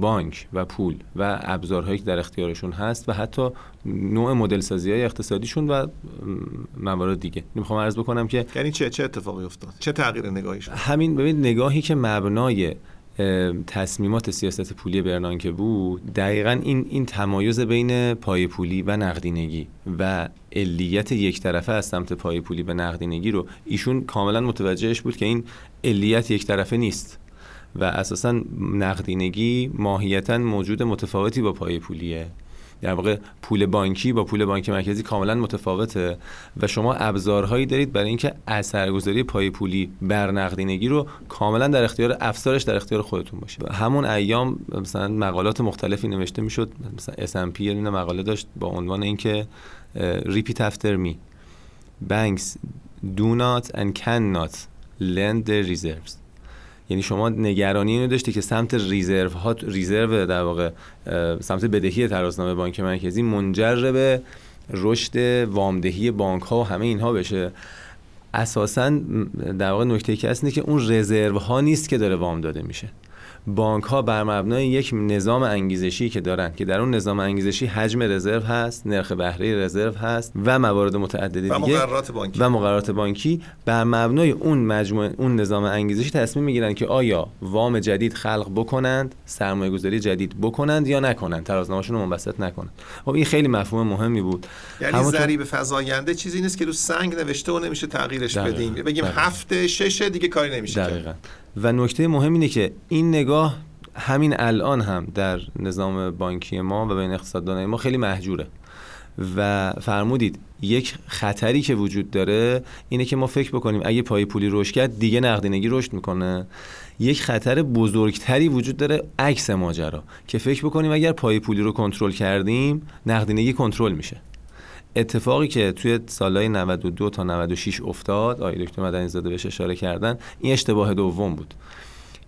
بانک و پول و ابزارهایی که در اختیارشون هست و حتی نوع مدل سازی های اقتصادیشون و موارد دیگه. می‌خوام عرض بکنم که یعنی چه چه اتفاقی افتاد؟ چه تغییر نگاهی شد همین ببین نگاهی که مبنای تصمیمات سیاست پولی برنانکه بود دقیقا این این تمایز بین پای پولی و نقدینگی و علیت یک طرفه از سمت پای پولی و نقدینگی رو ایشون کاملا متوجهش بود که این علیت یک طرفه نیست. و اساسا نقدینگی ماهیتا موجود متفاوتی با پای پولیه. در واقع پول بانکی با پول بانک مرکزی کاملا متفاوته و شما ابزارهایی دارید برای اینکه اثرگذاری پای پولی بر نقدینگی رو کاملا در اختیار افسارش در اختیار خودتون باشه همون ایام مثلا مقالات مختلفی نوشته می‌شد مثلا S&P یه مقاله داشت با عنوان اینکه repeat after me banks do not and cannot lend their reserves. یعنی شما نگرانی اینو داشتی که سمت ریزرو ها ریزرو در واقع سمت بدهی ترازنامه بانک مرکزی منجر به رشد وامدهی بانک ها و همه اینها بشه. اساسا در واقع نکته که هست که اون رزرو ها نیست که داره وام داده میشه. بانک ها بر مبنای یک نظام انگیزشی که دارن که در اون نظام انگیزشی حجم رزرو هست نرخ بهره رزرو هست و موارد متعدد دیگه و مقررات بانکی. و مقررات بانکی بر مبنای اون مجموعه اون نظام انگیزشی تصمیم می‌گیرن که آیا وام جدید خلق بکنند سرمایه گذاری جدید بکنند یا نکنند. ترازنامه‌شون رو منبسط نکنند خب این خیلی مفهوم مهمی بود. یعنی ضریب فزاینده چیزی نیست که رو سنگ نوشته و نمیشه تغییرش بدیم بگیم هفته شش دیگه کاری نمیشه دقیقاً. و نکته مهم اینه که این نگاه همین الان هم در نظام بانکی ما و بین اقتصاددانای ما خیلی محجوره. و فرمودید یک خطری که وجود داره اینه که ما فکر بکنیم اگه پای پولی رشد کرد دیگه نقدینگی رشد می‌کنه. یک خطر بزرگتری وجود داره عکس ماجرا که فکر بکنیم اگر پای پولی رو کنترل کردیم نقدینگی کنترل میشه. اتفاقی که توی سالهای 92 تا 96 افتاد آقای دکتر مدنی زاده بهش اشاره کردن این اشتباه دوم بود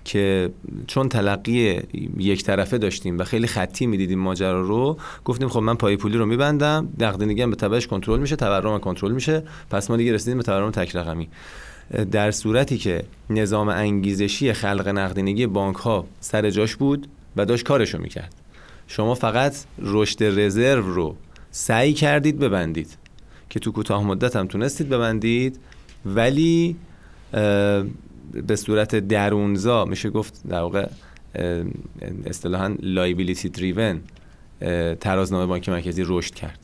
که چون تلقی یک طرفه داشتیم و خیلی خطی می‌دیدیم ماجرا رو گفتیم خب من پای پولی رو میبندم نقدینگی هم به تبعش کنترل میشه تورم کنترل میشه پس ما دیگه رسیدیم به تورم تک رقمی. در صورتی که نظام انگیزشی خلق نقدینگی بانک ها سر جاش بود و داشت کارشو می‌کرد. شما فقط رشد رزرو رو سعی کردید ببندید که تو کوتاه مدت هم تونستید ببندید. ولی به صورت درونزا میشه گفت در واقع اصطلاحا لایبیلیتی دریون ترازنامه بانک مرکزی رشد کرد.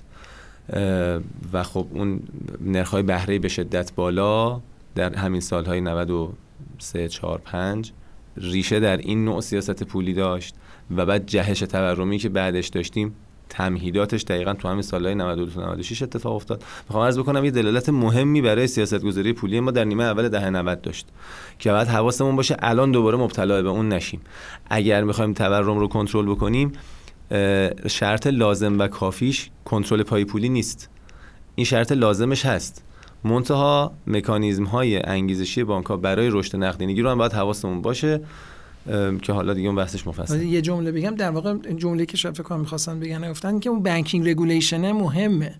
و خب اون نرخ‌های بهره به شدت بالا در همین سالهای 93 4 5 ریشه در این نوع سیاست پولی داشت. و بعد جهش تورمی که بعدش داشتیم تمهیداتش دقیقا تو همین سالهای 92 96 اتفاق افتاد. می‌خوام عرض بکنم یه دلالت مهمی برای سیاست گذاری پولی ما در نیمه اول دهه 90 داشت که بعد حواسمون باشه الان دوباره مبتلا به اون نشیم. اگر می‌خوایم تورم رو کنترل بکنیم شرط لازم و کافیش کنترل پای پولی نیست. این شرط لازمش هست. منتها مکانیزم های انگیزشی بانک ها برای رشد نقدینگی رو هم باید حواسمون باشه. که حالا دیگه اون بحثش مفصل. یه جمله بگم در واقع جمله که فکر کنم می‌خواستن بگن گفتن که اون banking regulation مهمه.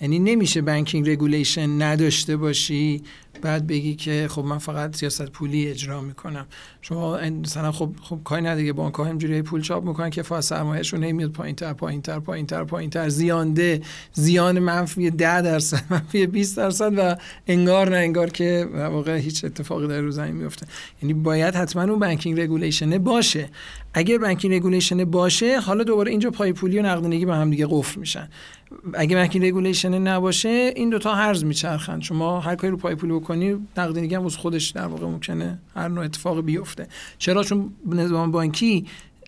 یعنی نمیشه banking regulation نداشته باشی. بعد بگی که خب من فقط سیاست پولی اجرا می‌کنم. شما مثلا خب خب کاری نداره بانک ها همجوری پول چاپ می‌کنن کفایت سرمایه‌شون نمیاد پایینتر پایینتر پایینتر پایینتر. زیانده زیان منفی 10 درصد *laughs* منفی 20 درصد و انگار نه انگار که واقع هیچ اتفاقی در رو زمین میفته یعنی باید حتما اون banking regulation باشه. اگر banking regulation باشه حالا دوباره اینجا پای پولی و نقدینگی به هم دیگه قفل میشن. اگه banking regulation نباشه این دوتا هرز میچرخن. شما هر کاری رو پای پولی بکنی نقدینگی هم از خودش در واقع ممکنه هر نوع اتفاقی بیفته. چرا؟ چون نظام بانکی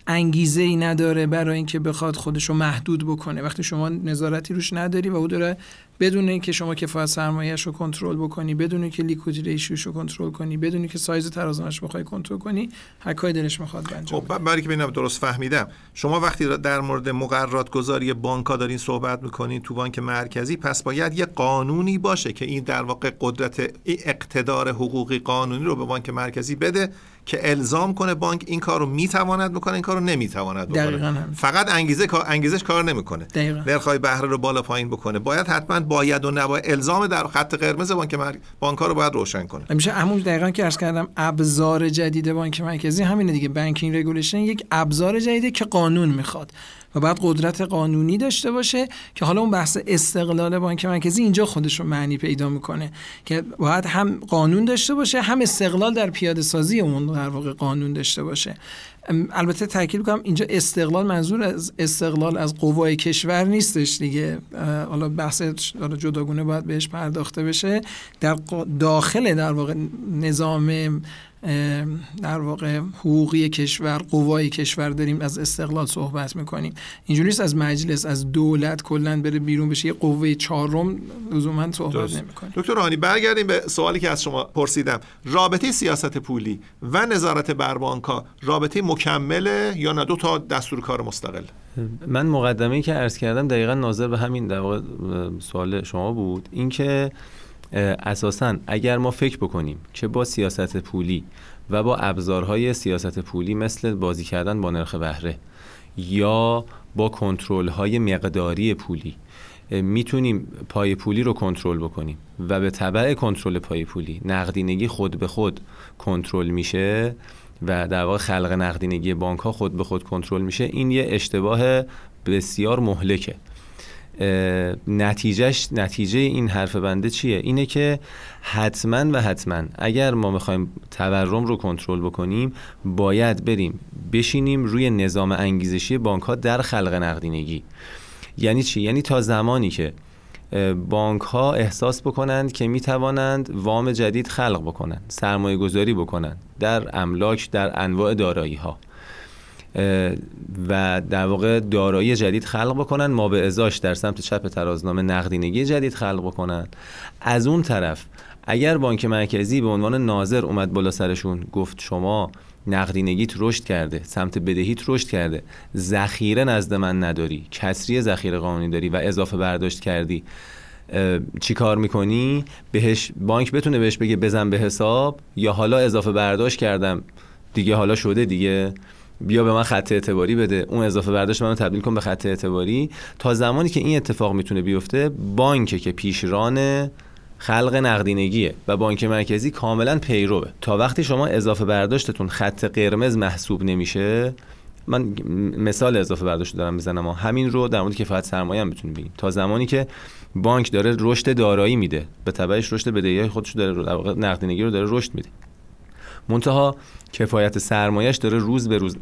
انگیزه ای نداره برای اینکه بخواد خودش رو محدود بکنه. وقتی شما نظارتی روش نداری و او داره بدون اینکه شما کفایت سرمایه‌اش رو کنترل بکنی بدون اینکه liquidity ratio ش رو کنترل کنی بدون اینکه سایز ترازنامه‌ش بخوای کنترل کنی هر کاری دلش می‌خواد انجام خب برای که ببینم درست فهمیدم شما وقتی در مورد مقررات گذاری بانک ها دارین صحبت می‌کنین تو بانک مرکزی پس باید یه قانونی باشه که این در واقع قدرت اقتدار حقوقی قانونی رو به بانک مرکزی بده که الزام کنه بانک این کار رو می‌تواند بکنه این کار رو نمی‌تواند بکنه. فقط انگیزه انگیزش کار نمی‌کنه. نرخ‌های بهره رو بالا پایین بکنه. باید حتما باید و نباید الزام در خط قرمز بانک مر... بانک ها رو باید روشن کنه. میشه همون دقیقا که عرض کردم ابزار جدید بانک مرکزی همینه دیگه. banking regulation یک ابزار جدیده که قانون می‌خواد. و بعد قدرت قانونی داشته باشه که حالا اون بحث استقلال بانک مرکزی اینجا خودش رو معنی پیدا می‌کنه. که باید هم قانون داشته باشه هم استقلال در پیاده سازی اون در واقع قانون داشته باشه. البته تاکید کنم اینجا استقلال منظور از استقلال از قوای کشور نیستش دیگه. حالا بحث جداگونه باید بهش پرداخته بشه. در داخل در واقع نظام در واقع حقوقی کشور قوای کشور داریم از استقلال صحبت می‌کنیم. اینجوری از مجلس از دولت کلا بره بیرون بشه یه قوه چهارم لزوما صحبت نمی‌کنیم دکتر روحانی برگردیم به سوالی که از شما پرسیدم. رابطه سیاست پولی و نظارت بر بانک‌ها رابطه مکمله یا نه؟ دو تا دستور کار مستقل. من مقدمه که عرض کردم دقیقا ناظر به همین در واقع سوال شما بود. اینکه اساسا اگر ما فکر بکنیم که با سیاست پولی و با ابزارهای سیاست پولی مثل بازی کردن با نرخ بهره یا با کنترل های مقداری پولی می‌تونیم پای پولی رو کنترل بکنیم و به طبع کنترل پای پولی نقدینگی خود به خود کنترل میشه و در واقع خلق نقدینگی بانک ها خود به خود کنترل میشه این یه اشتباه بسیار مهلکه. نتیجهش نتیجه این حرف بنده چیه؟ اینه که حتما و حتما اگر ما می‌خوایم تورم رو کنترل بکنیم باید بریم بشینیم روی نظام انگیزشی بانک ها در خلق نقدینگی. یعنی چی؟ یعنی تا زمانی که بانک ها احساس بکنند که می توانند وام جدید خلق بکنند سرمایه گذاری بکنند در املاک در انواع دارایی ها و در واقع دارایی جدید خلق بکنن ما به ازاش در سمت چپ ترازنامه نقدینگی جدید خلق بکنن. از اون طرف اگر بانک مرکزی به عنوان ناظر اومد بالا سرشون گفت شما نقدینگیت رشد کرده سمت بدهیت رشد کرده ذخیره نزد من نداری کسری ذخیره قانونی داری و اضافه برداشت کردی چی کار می‌کنی؟ بهش بانک بتونه بهش بگه بزن به حساب یا حالا اضافه برداشت کردم دیگه حالا شده دیگه. بیا به من خط اعتباری بده. اون اضافه برداشت منو تبدیل کن به خط اعتباری. تا زمانی که این اتفاق می‌تونه بیفته بانک که پیشران خلق نقدینگیه و بانک مرکزی کاملا پیروه. تا وقتی شما اضافه برداشتتون خط قرمز محسوب نمیشه من مثال اضافه برداشت دارم می‌زنم. و همین رو در مورد کفایت سرمایه هم می‌تونیم بگیم. تا زمانی که بانک داره رشد دارایی میده به تبعش رشد بدهی خودش داره در واقع نقدینگی رو داره رشد میده. منتها کفایت سرمایش داره روز به روز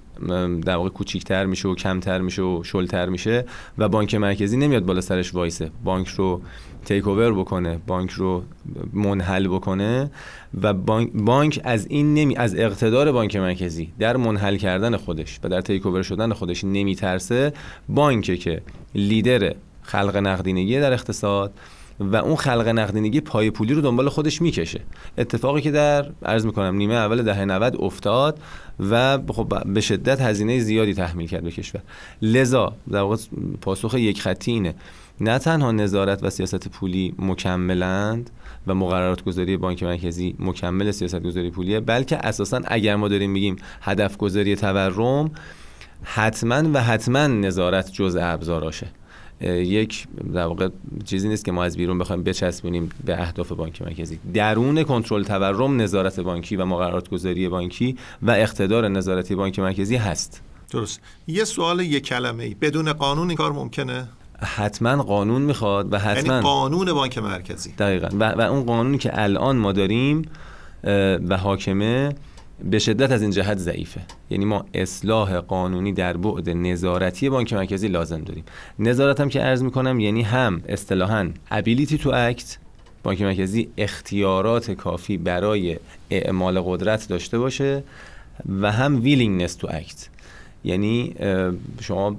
در واقع کوچیکتر میشه و کمتر میشه و شلتر میشه و بانک مرکزی نمیاد بالا سرش وایسه. بانک رو تیک اوور بکنه بانک رو منحل بکنه و بانک, بانک از این نمی از اقتدار بانک مرکزی در منحل کردن خودش و در تیک اوور شدن خودش نمیترسه. بانک که لیدر خلق نقدینگی در اقتصاد و اون خلق نقدینگی پای پولی رو دنبال خودش می‌کشه. اتفاقی که در عرض می‌کنم نیمه اول دهه 90 افتاد و خب به شدت هزینه زیادی تحمیل کرد به کشور. لذا در واقع پاسخ یک خطی اینه. نه تنها نظارت و سیاست پولی مکملند و مقررات گذاری بانک مرکزی مکمل سیاست گذاری پولیه بلکه اساسا اگر ما داریم میگیم هدف گذاری تورم حتما و حتما نظارت جزء ابزاراشه. یک در واقع چیزی نیست که ما از بیرون بخوایم بچسبونیم به اهداف بانک مرکزی. درون کنترل تورم نظارت بانکی و مقررات گذاری بانکی و اقتدار نظارتی بانک مرکزی هست. درست. یه سوال یک کلمه ای بدون قانون این کار ممکنه؟ حتما قانون می‌خواد و حتما یعنی قانون بانک مرکزی. دقیقا. و, و اون قانونی که الان ما داریم و حاکمه به شدت از این جهت ضعیفه. یعنی ما اصلاح قانونی در بعد نظارتی بانک مرکزی لازم داریم. نظارت هم که عرض می‌کنم یعنی هم اصطلاحا ability to act بانک مرکزی اختیارات کافی برای اعمال قدرت داشته باشه و هم willingness to act یعنی شما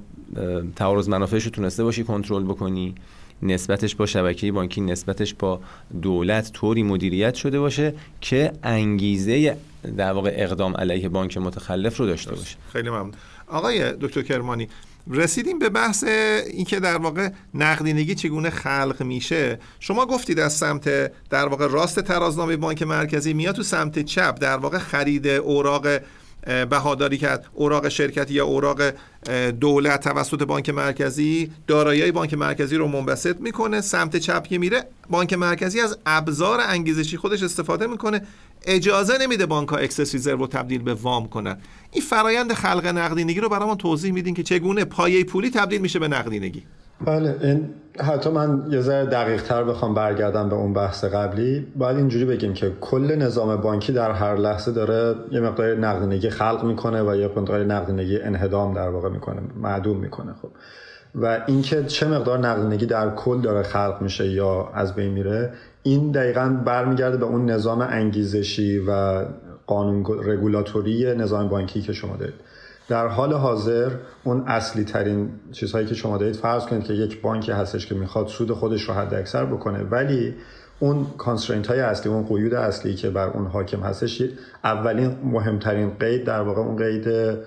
تعارض منافعش رو تونسته باشی کنترل بکنی. نسبتش با شبکه بانکی نسبتش با دولت طوری مدیریت شده باشه که انگیزه در واقع اقدام علیه بانک متخلف رو داشته باشه. خیلی ممنون. آقای دکتر کرمانی رسیدیم به بحث اینکه در واقع نقدینگی چگونه خلق میشه. شما گفتید از سمت در واقع راست ترازنامه بانک مرکزی میاد تو سمت چپ در واقع خرید اوراق بهاداری کرد. اوراق شرکتی یا اوراق دولت توسط بانک مرکزی دارایی بانک مرکزی رو منبسط می‌کنه سمت چپ که میره. بانک مرکزی از ابزار انگیزشی خودش استفاده می‌کنه. اجازه نمیده بانک ها excess reserve رو تبدیل به وام کنن. این فرایند خلق نقدینگی رو برامون توضیح میدین که چگونه پایه پولی تبدیل میشه به نقدینگی. بله این حتی من یه ذره دقیق تر بخوام برگردم به اون بحث قبلی. باید اینجوری بگیم که کل نظام بانکی در هر لحظه داره یه مقدار نقدینگی خلق می‌کنه و یه مقدار نقدینگی انهدام در واقع می‌کنه معدوم می‌کنه خب. و اینکه چه مقدار نقدینگی در کل داره خلق میشه یا از بین میره این دقیقا برمیگرده به اون نظام انگیزشی و قانون رگولاتوری نظام بانکی که شما دارید. در حال حاضر اون اصلی ترین چیزهایی که شما دارید فرض کنید که یک بانکی هستش که می‌خواد سود خودش رو حد اکثر بکنه ولی اون constraint های اصلی اون قیود اصلی که بر اون حاکم هستش اولین مهمترین قید در واقع اون قید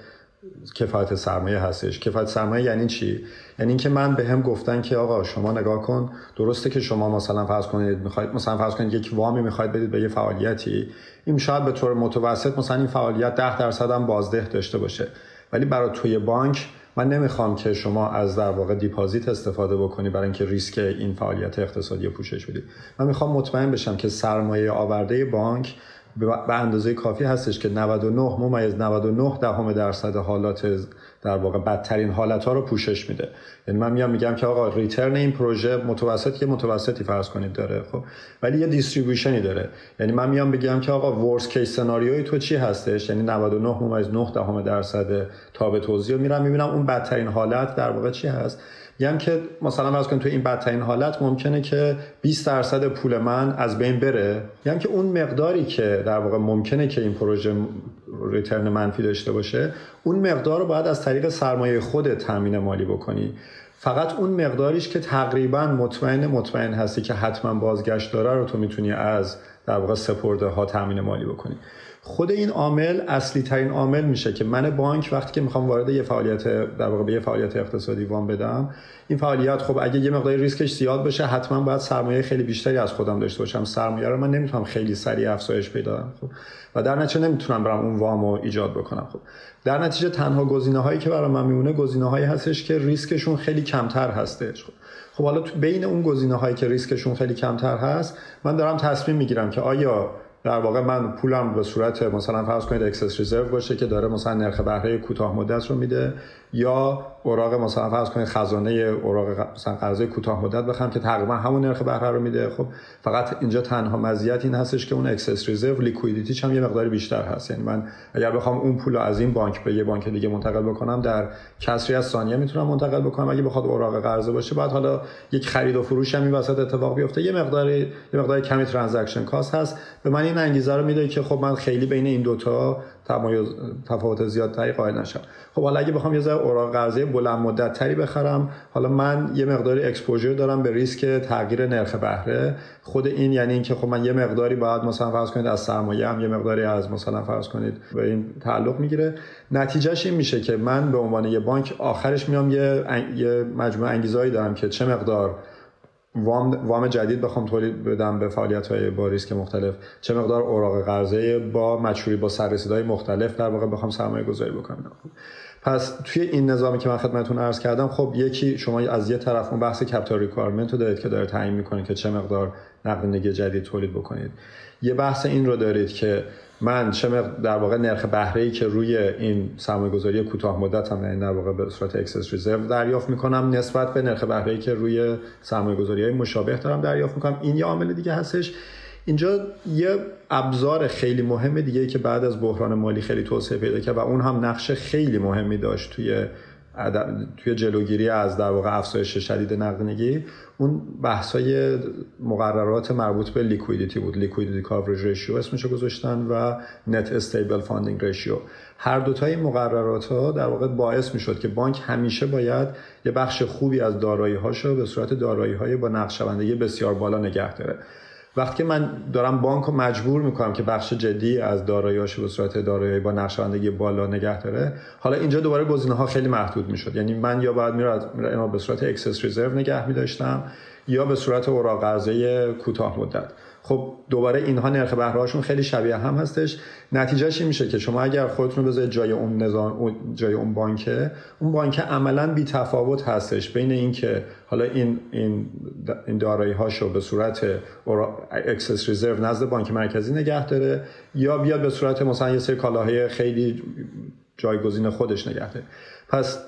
کفایت سرمایه هستش. کفایت سرمایه یعنی چی؟ یعنی اینکه من به هم گفتن که آقا شما نگاه کن درسته که شما مثلا فرض کنید می‌خواید مثلا فرض کنید یک وامی می‌خواید بدید به یه فعالیتی این شاید به طور متوسط مثلا این فعالیت 10 درصد هم بازده داشته باشه. ولی برای توی بانک من نمی‌خوام که شما از در واقع دیپازیت استفاده بکنی برای اینکه ریسک این فعالیت اقتصادی پوشش بدید من می‌خوام مطمئن بشم که سرمایه آورده بانک به اندازه کافی هستش که 99 ممیز 99 دهم درصد حالات در واقع بدترین حالت ها رو پوشش میده. یعنی من میام میگم که آقا return این پروژه متوسط یه متوسطی فرض کنید داره خب؟ ولی یه distribution ی داره. یعنی من میام بگم که آقا worst case scenario ی تو چی هستش؟ یعنی 99 ممیز 9 دهم درصد تابع توزیع میرم می‌بینم اون بدترین حالت در واقع چی هست؟ میگم که مثلا فرض کن تو این بدترین حالت ممکنه که 20 درصد پول من از بین بره. میگم که اون مقداری که در واقع ممکنه که این پروژه ریترن منفی داشته باشه اون مقدار رو باید از طریق سرمایه خود تامین مالی بکنی. فقط اون مقداریش که تقریبا مطمئن مطمئن هستی که حتما بازگشت داره رو تو می‌تونی از در واقع سپرده ها تامین مالی بکنی. خود این عامل اصلی ترین عامل میشه که من بانک وقتی که می‌خوام وارد یه فعالیت در واقع به یه فعالیت اقتصادی وام بدم این فعالیت خب اگه یه مقدار ریسکش زیاد باشه حتما باید سرمایه خیلی بیشتری از خودم داشته باشم. سرمایه رو من نمی‌تونم خیلی سریع افزایش پیدا خب. و در نتیجه نمی‌تونم برم اون وامو ایجاد بکنم خب. در نتیجه تنها گزینه هایی که برای من میمونه گزینه هایی هستش که ریسکشون خیلی کمتر هستش خب. خب حالا تو بین اون گزینه هایی که ریسکشون خیلی کمتر هست من دارم تصمیم می‌گیرم که آیا در واقع من پولم به صورت مثلا فرض کنید excess reserve باشه که داره مثلا نرخ بهره کوتاه مدت رو میده. یا اوراق مثلا فرض کنید خزانه اوراق مثلا قرضه کوتاه مدت بخرم که تقریبا همون نرخ بهره رو میده. خب فقط اینجا تنها مزیت این هستش که اون excess reserve liquidity ش هم یه مقدار بیشتر هست. یعنی من اگر بخوام اون پول از این بانک به یه بانک دیگه منتقل بکنم در کسری از ثانیه می‌تونم منتقل بکنم. اگه بخواد اوراق قرضه باشه بعد حالا یک خرید و فروش هم این وسط اتفاق بیفته. یه مقدار یه مقدار کمی transaction cost هست. به من این انگیزه رو میده که خب من خیلی بین این دوتا تمایز تفاوت زیادتری قائل نشم. خب حالا اگه بخوام یه ذره اوراق قرضه بلند مدت تری بخرم حالا من یه مقداری exposure دارم به ریسک تغییر نرخ بهره. خود این یعنی اینکه خب من یه مقداری باید مثلا فرض کنید از سرمایه هم یه مقداری از مثلا فرض کنید به این تعلق می‌گیره. نتیجهش این میشه که من به عنوان یه بانک آخرش میام یه یه مجموعه انگیزهایی دارم که چه مقدار وام, وام جدید بخوام تولید بدم به فعالیت های با ریسک مختلف. چه مقدار اوراق قرضه با maturity با سررسیدهای مختلف در واقع بخوام سرمایه گذاری بکنم. پس توی این نظامی که من خدمتتون عرض کردم خب یکی شما از یه طرف اون بحث capital requirement رو دارید که داره تعیین می‌کنه که چه مقدار نقدینگی جدید تولید بکنید. یه بحث این رو دارید که من چه در واقع نرخ بهره ای که روی این سرمایه گذاری کوتاه مدت هم یعنی در واقع به صورت excess reserve دریافت می‌کنم نسبت به نرخ بهره ای که روی سرمایه گذاری های مشابه دارم دریافت می‌کنم. این یه عامل دیگه هستش. اینجا یه ابزار خیلی مهم دیگه که بعد از بحران مالی خیلی توسعه پیدا کرد و اون هم نقش خیلی مهمی داشت توی توی جلوگیری از در واقع افزایش شدید نقدینگی اون بحثای مقررات مربوط به liquidity بود. liquidity coverage ratio اسمشو گذاشتن و net stable funding ratio هر دوتا این مقررات ها در واقع باعث می‌شد که بانک همیشه باید یه بخش خوبی از دارایی هاشو به صورت دارایی های با نقدشوندگی بسیار بالا نگه داره. وقتی من دارم بانک رو مجبور می‌کنم که بخش جدی از داراییاش به صورت دارایی با نقدشوندگی بالا نگه داره حالا اینجا دوباره گزینه ها خیلی محدود می‌شد. یعنی من یا باید میرم به صورت excess reserve نگه میداشتم یا به صورت اوراق قرضه کوتاه مدت. خب دوباره اینها نرخ بهرهاشون خیلی شبیه هم هستش. نتیجهش این میشه که شما اگر خودتون بذارید جای اون نظام جای اون بانکه اون بانک عملا بی تفاوت هستش. بین اینکه حالا این این این دارایی هاشو به صورت excess reserve نزد بانک مرکزی نگه داره یا بیاد به صورت مثلا یه سری کالاهای خیلی جایگزین خودش نگه داره. پس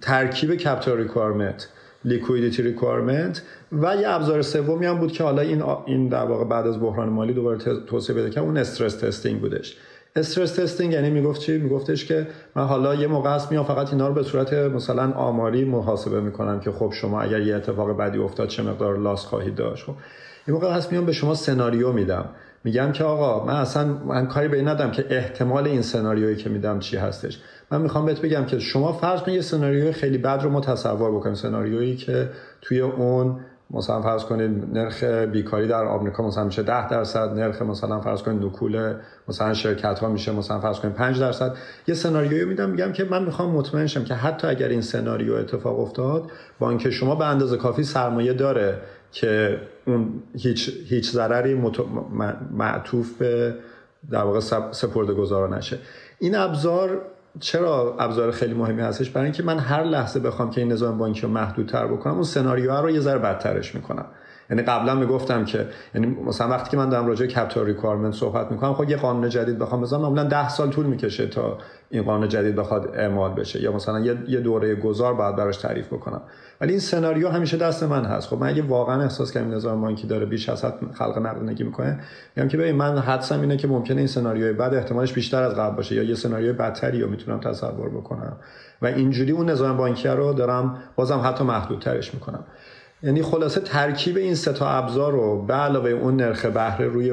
ترکیب capital requirement liquidity requirement و یه ابزار سومی هم بود که حالا این این در واقع بعد از بحران مالی دوباره توسعه بده که اون stress testing بودش. stress testing یعنی می‌گفت چی؟ میگفتش که من حالا یه موقع است میام فقط اینا رو به صورت مثلا آماری محاسبه می‌کنم که خب شما اگر یه اتفاق بدی افتاد چه مقدار loss خواهید داشت. خب یه موقع هست میام به شما سناریو میدم. میگم که آقا من اصلا من کاری به این ندارم که احتمال این سناریویی که میدم چی هستش. من می‌خوام بهت بگم که شما فرض کن یه سناریوی خیلی بد رو متصور بکنید سناریویی که توی اون مثلا فرض کنید نرخ بیکاری در آمریکا مثلا میشه 10 درصد نرخ مثلا فرض کنید نکول مثلا شرکت ها میشه مثلا فرض کنید 5 درصد. یه سناریویی میدم میگم که من می‌خوام مطمئن شم که حتی اگر این سناریو اتفاق افتاد بانک شما به اندازه کافی سرمایه داره که اون هیچ هیچ ضرری معطوف به در واقع سپرده گذارا نشه. این ابزار چرا ابزار خیلی مهمی هستش؟ برای اینکه من هر لحظه بخوام که این نظام بانکی رو محدودتر بکنم اون سناریوها رو یه ذره بدترش می‌کنم. یعنی قبلا می‌گفتم که یعنی مثلا وقتی که من دارم راجع capital requirement صحبت می‌کنم خب یه قانون جدید بخوام بزنم معمولا 10 سال طول می‌کشه تا این قانون جدید بخواد اعمال بشه یا مثلا یه دوره گذار بعد براش تعریف بکنم. ولی این سناریو همیشه دست من هست. خب من اگه واقعا احساس کنم نظام بانکی داره بیش از حد خلق نقدینگی می‌کنه میگم که ببین من حدسم اینه که ممکنه این سناریوی بد احتمالش بیشتر از قبل باشه یا یه سناریوی بدتری رو می‌تونم تصور بکنم. و اینجوری اون نظام بانکی رو دارم بازم حتی محدودترش می‌کنم. یعنی خلاصه ترکیب این سه تا ابزار رو به علاوه اون نرخ بهره روی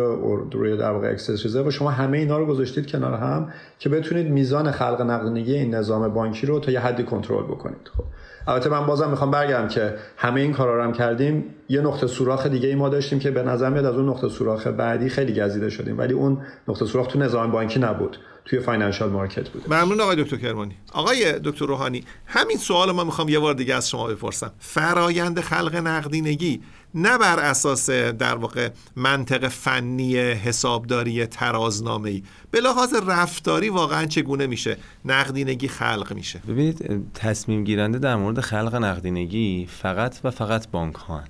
روی در واقع excess و شما همه اینا رو گذاشتید کنار هم که بتونید میزان خلق نقدینگی این نظام بانکی رو تا یه حدی کنترل بکنید. خب. البته من بازم می‌خوام برگردم که همه این کارا رو هم کردیم. یه نقطه سوراخ دیگه ای ما داشتیم که به نظر میاد از اون نقطه سوراخ بدی خیلی گزیده شدیم. ولی اون نقطه سوراخ تو نظام بانکی نبود. توی financial market بود ممنون آقای دکتر کرمانی. آقای دکتر روحانی همین سوال ما می‌خوام یه بار دیگه از شما بپرسم. فرایند خلق نقدینگی نه بر اساس در واقع منطق فنی حسابداری ترازنامه ای به لحاظ رفتاری واقعا چگونه میشه؟ نقدینگی خلق میشه. ببینید تصمیم گیرنده در مورد خلق نقدینگی فقط و فقط بانک ها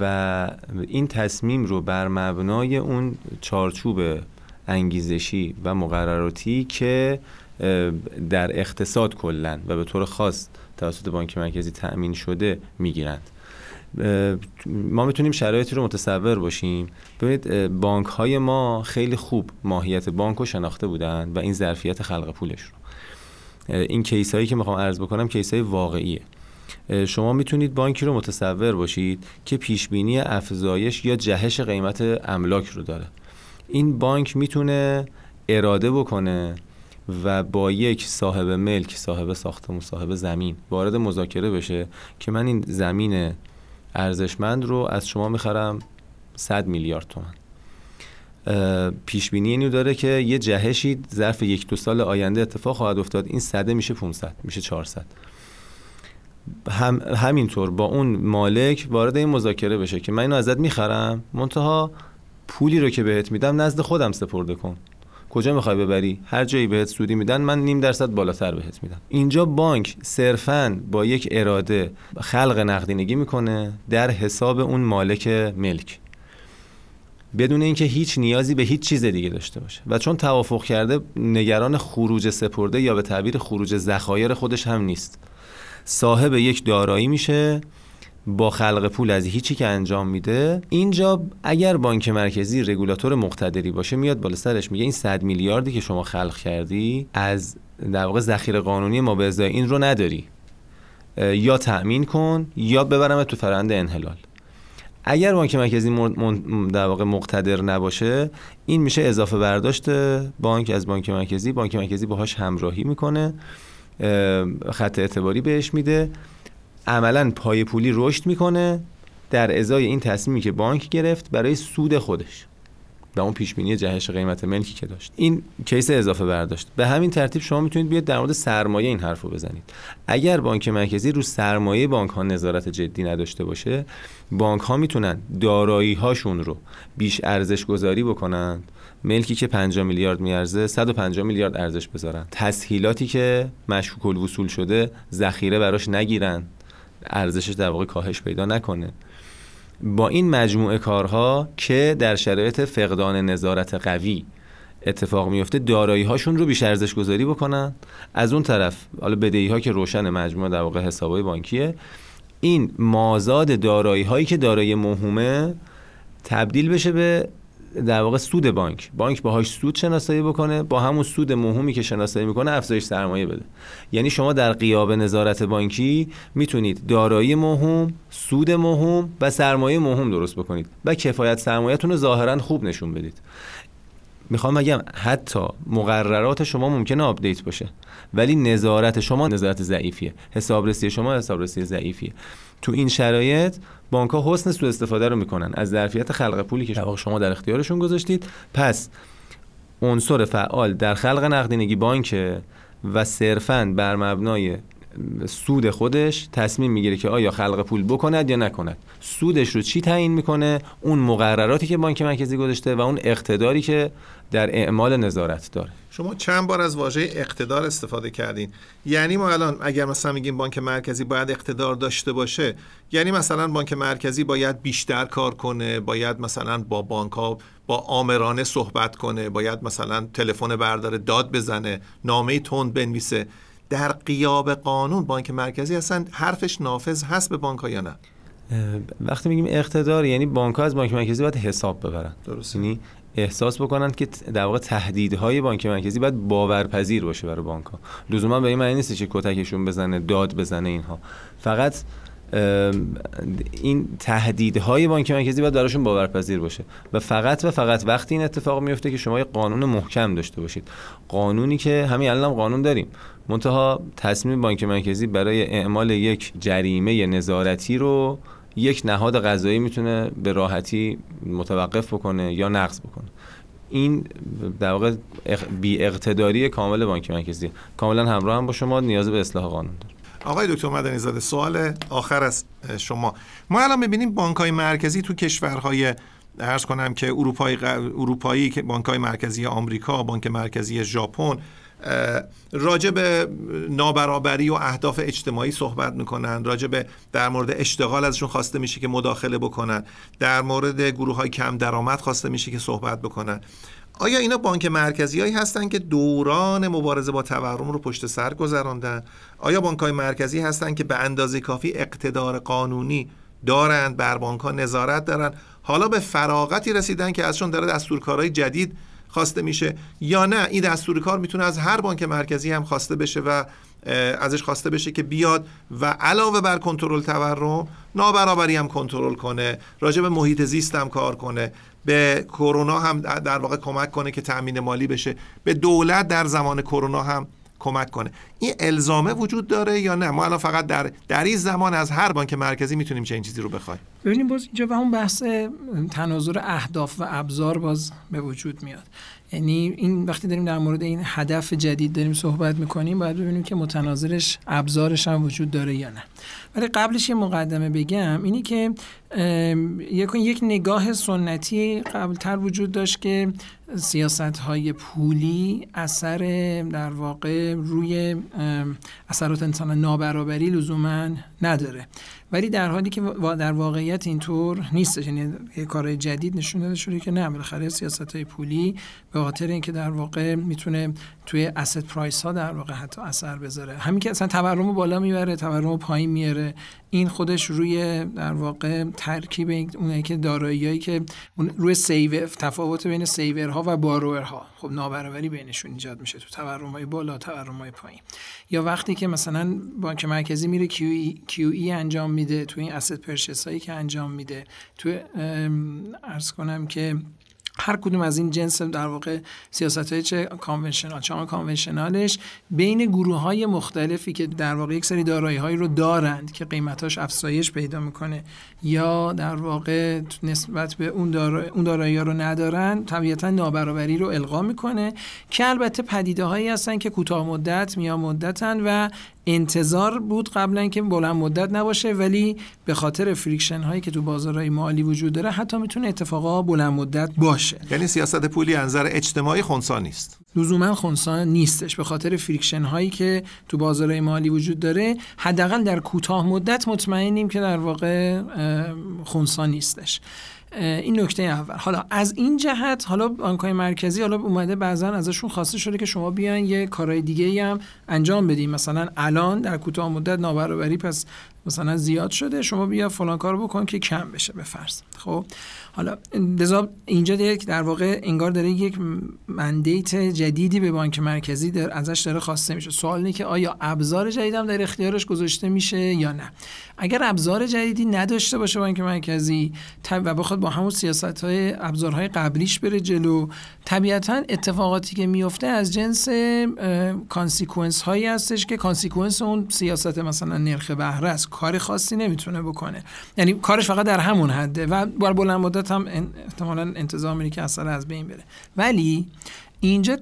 و این تصمیم رو بر مبنای اون چارچوب انگیزشی و مقرراتی که در اقتصاد کلا و به طور خاص توسط بانک مرکزی تأمین شده می‌گیرند. ما می‌تونیم شرایطی رو متصور باشیم. ببینید بانک های ما خیلی خوب ماهیت بانک رو شناخته بودن و این ظرفیت خلق پولش رو. این کیس هایی که می‌خوام عرض بکنم کیس های واقعیه شما می‌تونید بانکی رو متصور باشید که پیش بینی افزایش یا جهش قیمت املاک رو داره. این بانک می‌تونه اراده بکنه و با یک صاحب ملک صاحب ساختمون صاحب زمین وارد مذاکره بشه که من این زمین ارزشمند رو از شما می‌خرم 100 میلیارد تومن پیش بینی اینو داره که یه جهشی ظرف یک دو سال آینده اتفاق خواهد افتاد. این صده میشه 500 میشه 400 هم همینطور با اون مالک وارد این مذاکره بشه که من اینو ازت می‌خرم منتها پولی رو که بهت میدم نزد خودم سپرده کن. کجا می‌خوای ببری؟ هر جایی بهت سودی میدن من نیم درصد بالاتر بهت میدم. اینجا بانک صرفا با یک اراده خلق نقدینگی می‌کنه در حساب اون مالک ملک. بدون اینکه هیچ نیازی به هیچ چیز دیگه داشته باشه. و چون توافق کرده نگران خروج سپرده یا به تعبیر خروج ذخایر خودش هم نیست. صاحب یک دارایی میشه با خلق پول از هیچی که انجام میده اینجا اگر بانک مرکزی رگولاتور مقتدری باشه میاد بالا سرش میگه این 100 میلیاردی که شما خلق کردی از در واقع ذخیره قانونی ما به ازای این رو نداری. یا تأمین کن یا ببرم تو فرند انحلال. اگر بانک مرکزی در واقع مقتدر نباشه این میشه اضافه برداشت بانک از بانک مرکزی. بانک مرکزی باهاش همراهی می‌کنه خط اعتباری بهش میده. عملا پای پولی رشد می‌کنه در ازای این تصمیمی که بانک گرفت برای سود خودش. و اون پیش بینی جهش قیمت ملکی که داشت. این کیس اضافه برداشت. به همین ترتیب شما می‌تونید بیاد در مورد سرمایه این حرفو بزنید. اگر بانک مرکزی رو سرمایه بانک ها نظارت جدی نداشته باشه بانک ها می‌تونن دارایی هاشون رو بیش ارزش گذاری بکنند ملکی که 50 میلیارد میارزه 150 میلیارد ارزش بذارن. تسهیلاتی که مشکوک الوصول شده ذخیره براش نگیرن. ارزشش در واقع کاهش پیدا نکنه. با این مجموعه کارها که در شرایط فقدان نظارت قوی اتفاق میفته دارایی هاشون رو بیش ارزش گذاری بکنن. از اون طرف حالا بدهی ها که روشن مجموعه در واقع حسابای بانکیه این مازاد دارایی هایی که دارایی مهمه تبدیل بشه به در واقع سود بانک. بانک باهاش سود شناسایی بکنه با همون سود مهمی که شناسایی می‌کنه افزایش سرمایه بده. یعنی شما در غیاب نظارت بانکی می‌تونید دارایی مهم سود موهوم و سرمایه موهوم درست بکنید و کفایت سرمایهتون رو ظاهرا خوب نشون بدید. می‌خوام بگم حتی مقررات شما ممکنه update باشه ولی نظارت شما نظارت ضعیفیه. حسابرسی شما حسابرسی ضعیفیه. تو این شرایط بانک ها حسن سوء استفاده رو می‌کنن. از ظرفیت خلق پولی که شما در اختیارشون گذاشتید. پس عنصر فعال در خلق نقدینگی بانک و صرفا بر مبنای سود خودش تصمیم می‌گیره که آیا خلق پول بکند یا نکند. سودش رو چی تعیین می‌کنه؟ اون مقرراتی که بانک مرکزی گذاشته و اون اقتداری که در اعمال نظارت داره. شما چند بار از واژه اقتدار استفاده کردین؟ یعنی ما الان اگر مثلا میگیم بانک مرکزی باید اقتدار داشته باشه یعنی مثلا بانک مرکزی باید بیشتر کار کنه باید مثلا با بانک ها با آمرانه صحبت کنه باید مثلا تلفن برداره داد بزنه نامه تند بنویسه. در قیاب قانون بانک مرکزی اصلا حرفش نافذ هست به بانک ها یا نه؟ وقتی میگیم اقتدار یعنی بانک ها از بانک مرکزی باید حساب ببرن. درست یعنی احساس بکنن که در واقع تهدیدهای بانک مرکزی باید باورپذیر باشه برای بانک ها لزوما به این معنی نیست که کتکشون بزنه داد بزنه اینها. فقط این تهدیدهای بانک مرکزی باید براشون باورپذیر باشه. و فقط و فقط وقتی این اتفاق میفته که شما یه قانون محکم داشته باشید. قانونی که همین الان قانون داریم. منتها تصمیم بانک مرکزی برای اعمال یک جریمه نظارتی رو یک نهاد قضایی می‌تونه به راحتی متوقف بکنه یا نقض بکنه. این در واقع بی اقتداری کامل بانک مرکزی. کاملا همراه هم با شما نیاز به اصلاح قانون داره آقای دکتر مدنی زاده سوال آخر از شما. ما الان می‌بینیم بانک های مرکزی تو کشورهای ارز کنم که اروپایی اروپایی که بانک های مرکزی آمریکا بانک مرکزی ژاپن راجع به نابرابری و اهداف اجتماعی صحبت می‌کنن راجع به در مورد اشتغال ازشون خواسته میشه که مداخله بکنن در مورد گروه های کم درآمد خواسته میشه که صحبت بکنن. آیا اینا بانک مرکزی هایی هستن که دوران مبارزه با تورم رو پشت سر گذراندن؟ آیا بانک های مرکزی هستن که به اندازه کافی اقتدار قانونی دارند بر بانک ها نظارت دارن؟ حالا به فراغتی رسیدن که ازشون داره دستورکارهای جدید خواسته میشه یا نه این دستور کار می‌تونه از هر بانک مرکزی هم خواسته بشه و ازش خواسته بشه که بیاد و علاوه بر کنترل تورم نابرابری هم کنترل کنه راجع به محیط زیست هم کار کنه به کرونا هم در واقع کمک کنه که تامین مالی بشه به دولت در زمان کرونا هم کمک کنه. این الزامه وجود داره یا نه؟ ما الان فقط در در این زمان از هر بانک مرکزی می‌تونیم چه این چیزی رو بخوایم. ببینیم باز اینجا به اون بحث تناظر اهداف و ابزار باز به وجود میاد. یعنی این وقتی داریم در مورد این هدف جدید داریم صحبت می‌کنیم باید ببینیم که متناظرش ابزارش هم وجود داره یا نه. ولی قبلش یه مقدمه بگم اینی که یک نگاه سنتی قبلتر وجود داشت که سیاست های پولی اثر در واقع روی اثرات انسان نابرابری لزوما نداره. ولی در حالی که در واقعیت اینطور نیستش. یعنی کار جدید نشون داده شده که نه بالاخره سیاست های پولی به خاطر اینکه در واقع می‌تونه توی اسید پرایس ها در واقع حتی اثر بذاره. همین که اصلا تورم بالا می‌بره تورم پایین میاره این خودش روی در واقع ترکیب اونایی که داراییایی که روی saver تفاوت بین saver ها و borrower ها خب نابرابری بینشون ایجاد میشه تو تورم های بالا تورم های پایین. یا وقتی که مثلا بانک مرکزی میره QE انجام میده تو این asset purchase هایی که انجام میده تو عرض کنم که هر کدوم از این جنس در واقع سیاست های چه conventional چه unconventional ش بین گروه های مختلفی که در واقع یک سری دارایی هایی رو دارند که قیمتاش افزایش پیدا می‌کنه. یا در واقع نسبت به اون اون دارایی ها رو ندارن طبیعتا نابرابری رو القا می‌کنه که البته پدیده هایی هستن که کوتاه مدت میان مدتن و انتظار بود قبلا که بلند مدت نباشه ولی به خاطر friction هایی که تو بازارهای مالی وجود داره حتی می‌تونه اتفاقا بلند مدت باشه. یعنی سیاست پولی از نظر اجتماعی خونسا نیست. لزوما خونسا نیستش. به خاطر friction هایی که تو بازارهای مالی وجود داره حداقل در کوتاه مدت مطمئنیم که در واقع خونسا نیستش. این نکته اول. حالا از این جهت حالا بانک‌های مرکزی حالا اومده بعضا ازشون خواسته شده که شما بیان یه کارهای دیگه هم انجام بدیم مثلا الان در کوتاه مدت نابرابری پس مثلا زیاد شده شما بیا فلان کار بکن که کم بشه به فرض. خب؟ حالا لذا اینجا یک در واقع انگار داره یک مندیت جدیدی به بانک مرکزی در ازش داره خواسته میشه. سوال اینه که آیا ابزار جدید هم در اختیارش گذاشته میشه یا نه؟ اگر ابزار جدیدی نداشته باشه بانک مرکزی و بخواد با همون سیاست های ابزارهای قبلیش بره جلو طبیعتا اتفاقاتی که میفته از جنس consequence هایی هستش که consequence اون سیاست مثلا نرخ بهره است. کار خاصی نمی‌تونه بکنه. یعنی کارش فقط در همون حده و بر بلند مدت هم احتمالا انتظار میره که اصلا از بین بره. ولی اینجا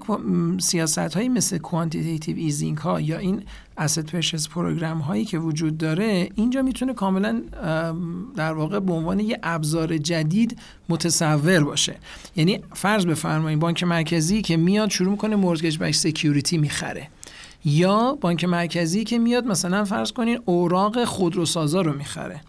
سیاست هایی مثل quantitative easing ها یا این asset purchase program هایی که وجود داره اینجا می‌تونه کاملا در واقع به عنوان یه ابزار جدید متصور باشه. یعنی فرض بفرمایید بانک مرکزی که میاد شروع می‌کنه mortgage-backed security می‌خره. یا بانک مرکزی که میاد مثلا فرض کنین اوراق خودروسازا رو می‌خره.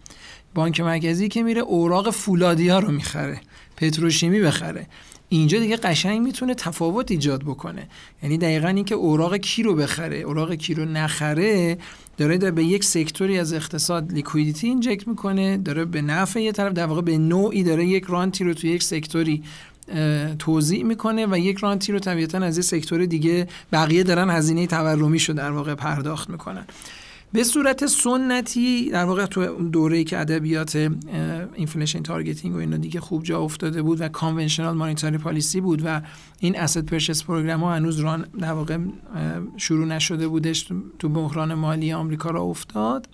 بانک مرکزی که میره اوراق فولادیا رو می‌خره پتروشیمی بخره. اینجا دیگه قشنگ می‌تونه تفاوت ایجاد بکنه. یعنی دقیقا اینکه اوراق کی رو بخره اوراق کی رو نخره داره, داره به یک sector ی از اقتصاد liquidity inject می‌کنه داره به نفع یه طرف در واقع به نوعی داره یک رانتی رو تو یک sector ی توزیع می‌کنه و یک رانتی رو طبیعتا از یه sector دیگه بقیه دارن هزینه تورمی رو در واقع پرداخت می‌کنن. به صورت سنتی در واقع تو دوره که ادبیات inflation targeting و اینا دیگه خوب جا افتاده بود و conventional monetary policy بود و این اسید پرچس پروگرام ها هنوز ران در واقع شروع نشده بودش تو بحران مالی آمریکا را افتاد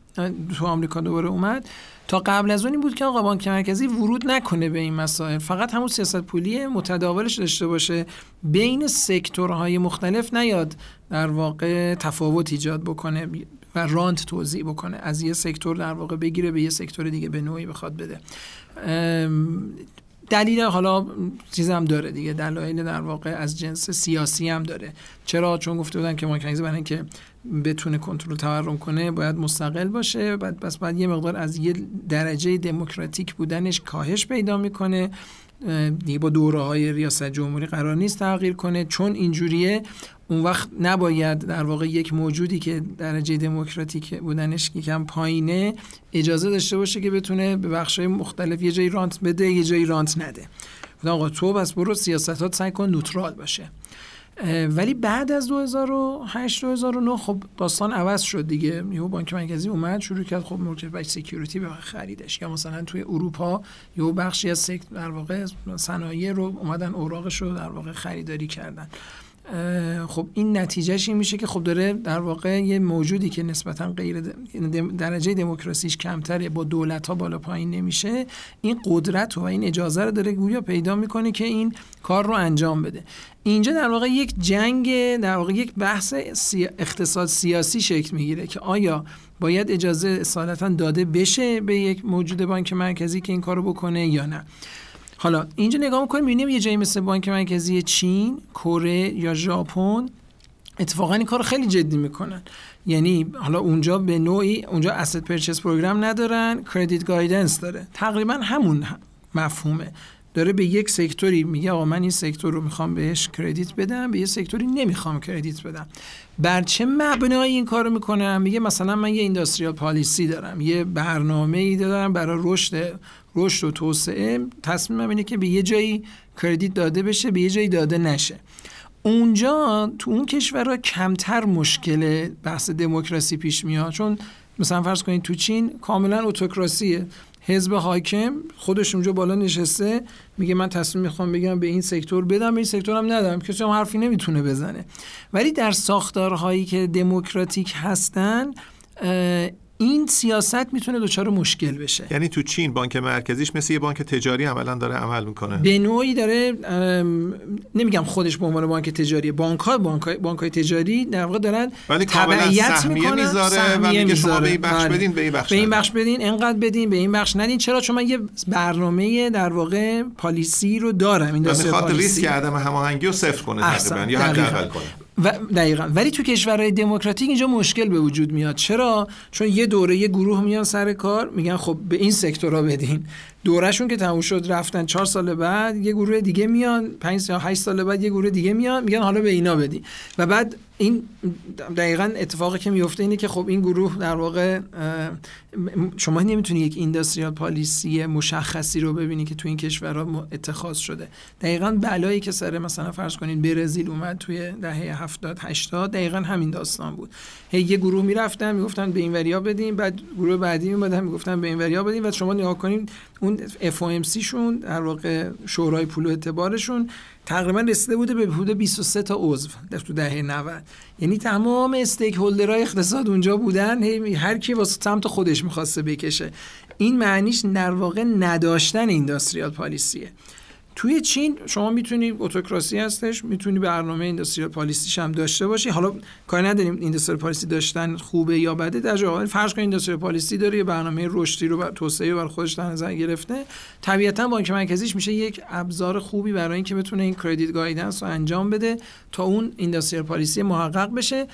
تو آمریکا دوباره اومد. تا قبل از اون این بود که آقا بانک مرکزی ورود نکنه به این مسائل. فقط همون سیاست پولی متداولش داشته باشه. بین سکتورهای مختلف نیاد در واقع تفاوت ایجاد بکنه. و رانت توضیح بکنه. از یه سکتور در واقع بگیره به یه سکتور دیگه به نوعی بخواد بده. دلیل حالا چیز هم داره دیگه. دلایل در واقع از جنس سیاسی هم داره. چرا؟ چون گفته بودن که مارکتینگ برای اینکه بتونه کنترل تورم کنه باید مستقل باشه. بعد بس بعد یه مقدار از یه درجه دموکراتیک بودنش کاهش پیدا می‌کنه. دیگه با دوره های ریاست جمهوری قرار نیست تغییر کنه. چون اینجوریه اون وقت نباید در واقع یک موجودی که درجه دموکراتیک بودنش کم پایینه اجازه داشته باشه که بتونه به بخشای مختلف یه جایی رانت بده یه جایی رانت نده. آقا تو بس برو سیاستات سعی کن neutral باشه. ولی بعد از 2008 2009 خب داستان عوض شد دیگه. یهو بانک مرکزی اومد شروع کرد خب mortgage-backed security به خریدش. یا مثلا توی اروپا یهو بخشی از در واقع صنایع رو اومدن اوراقش رو در واقع خریداری کردن. خب این نتیجهش این میشه که خب داره در واقع یه موجودی که نسبتا غیر درجه دموکراسیش کمتره با دولت ها بالا پایین نمیشه. این قدرت و این اجازه رو داره گویا پیدا می‌کنه که این کار رو انجام بده. اینجا در واقع یک جنگ در واقع یک بحث اقتصاد سیاسی شکل می‌گیره که آیا باید اجازه اصالتا داده بشه به یک موجود بانک مرکزی که این کارو بکنه یا نه. حالا اینجا نگاه می‌کنیم می‌بینیم یه جایی مثل بانک مرکزی چین، کره یا ژاپن اتفاقا این کار خیلی جدی می‌کنن. یعنی حالا اونجا به نوعی اونجا asset purchase program ندارن credit guidance داره. تقریبا همون مفهومه. داره به یک sector ی میگه آقا من این sector رو می‌خوام بهش credit بدم به یه sector ی نمی‌خوام credit بدم. بر چه مبنای این کارو می‌کنم میگه مثلا من یه industrial policy دارم یه برنامه ای دارم برای رشد رشد و توسعه تصمیمم اینه که به یه جایی کردیت داده بشه به یه جایی داده نشه. اونجا تو اون کشورها کمتر مشکل بحث دموکراسی پیش میاد. چون مثلا فرض کنید تو چین کاملا اتوکراسیه. حزب حاکم خودش اونجا بالا نشسته میگه من تصمیم می‌خوام بگم به این سکتور بدم به این سکتور هم ندم. کسی هم حرفی نمی‌تونه بزنه. ولی در ساختارهایی که دموکراتیک هستن این سیاست می‌تونه دچار مشکل بشه. یعنی تو چین بانک مرکزیش مثل یه بانک تجاری عملا داره عمل می‌کنه. به نوعی داره نمیگم خودش به عنوان بانک تجاری بانک ها بانک های تجاری در واقع دارن ولی تبعیت می‌کنن. می‌ذاره و میگه شما به این بخش بله. بدین به این بخش به این بخش بدین انقدر بدین به این بخش ندین. چرا؟ چون من یه برنامه در واقع پالیسی رو دارم این می‌خواد ریسک عدم هماهنگی رو صفر کنه تقریبا یا حداقل کنه. و دقیقا. ولی تو کشورهای دموکراتیک اینجا مشکل به وجود میاد. چرا؟ چون یه دوره یه گروه میان سر کار میگن خب به این سکتورا بدین. دورهشون که تموم شد رفتن چهار سال بعد یه گروه دیگه میان پنج یا هشت سال بعد یه گروه دیگه میان میگن حالا به اینا بدین. و بعد این دقیقا اتفاقی که میفته اینه که خب این گروه در واقع شما نمی‌تونی یک اینداستریال پالیسی مشخصی رو ببینی که تو این کشورها اتخاذ شده. دقیقا بلایی که سر مثلا فرض کنید برزیل اومد توی دهه 70 80 دقیقا همین داستان بود. هی یه گروه می‌رفتن می‌گفتن به این وریا بدیم بعد گروه بعدی میومدن می‌گفتن به این وریا بدیم و شما نگاه کنید اون FOMC شون در واقع شورای پول و اعتبارشون تقریبا رسیده بوده به حدود 23 تا عضو در تو دهه 90 یعنی تمام استیک هولدرهای اقتصاد اونجا بودن هر کی واسه سمت خودش می‌خواسته بکشه. این معنیش در واقع نداشتن اینداستریال پالیسیه توی چین شما می‌تونی اتوکراسی هستش می‌تونی برنامه اینداستریال پالیسیش هم داشته باشی. حالا کاری نداریم اینداستریال پالیسی داشتن خوبه یا بده در جای فرض کن اینداستریال پالیسی داره یه برنامه رشدی رو بر توسعه بر خودش در نظر گرفته. طبیعتا بانک مرکزیش میشه یک ابزار خوبی برای اینکه بتونه این کردیت گایدنس رو انجام بده تا اون اینداستریال پالیسی محقق بشه.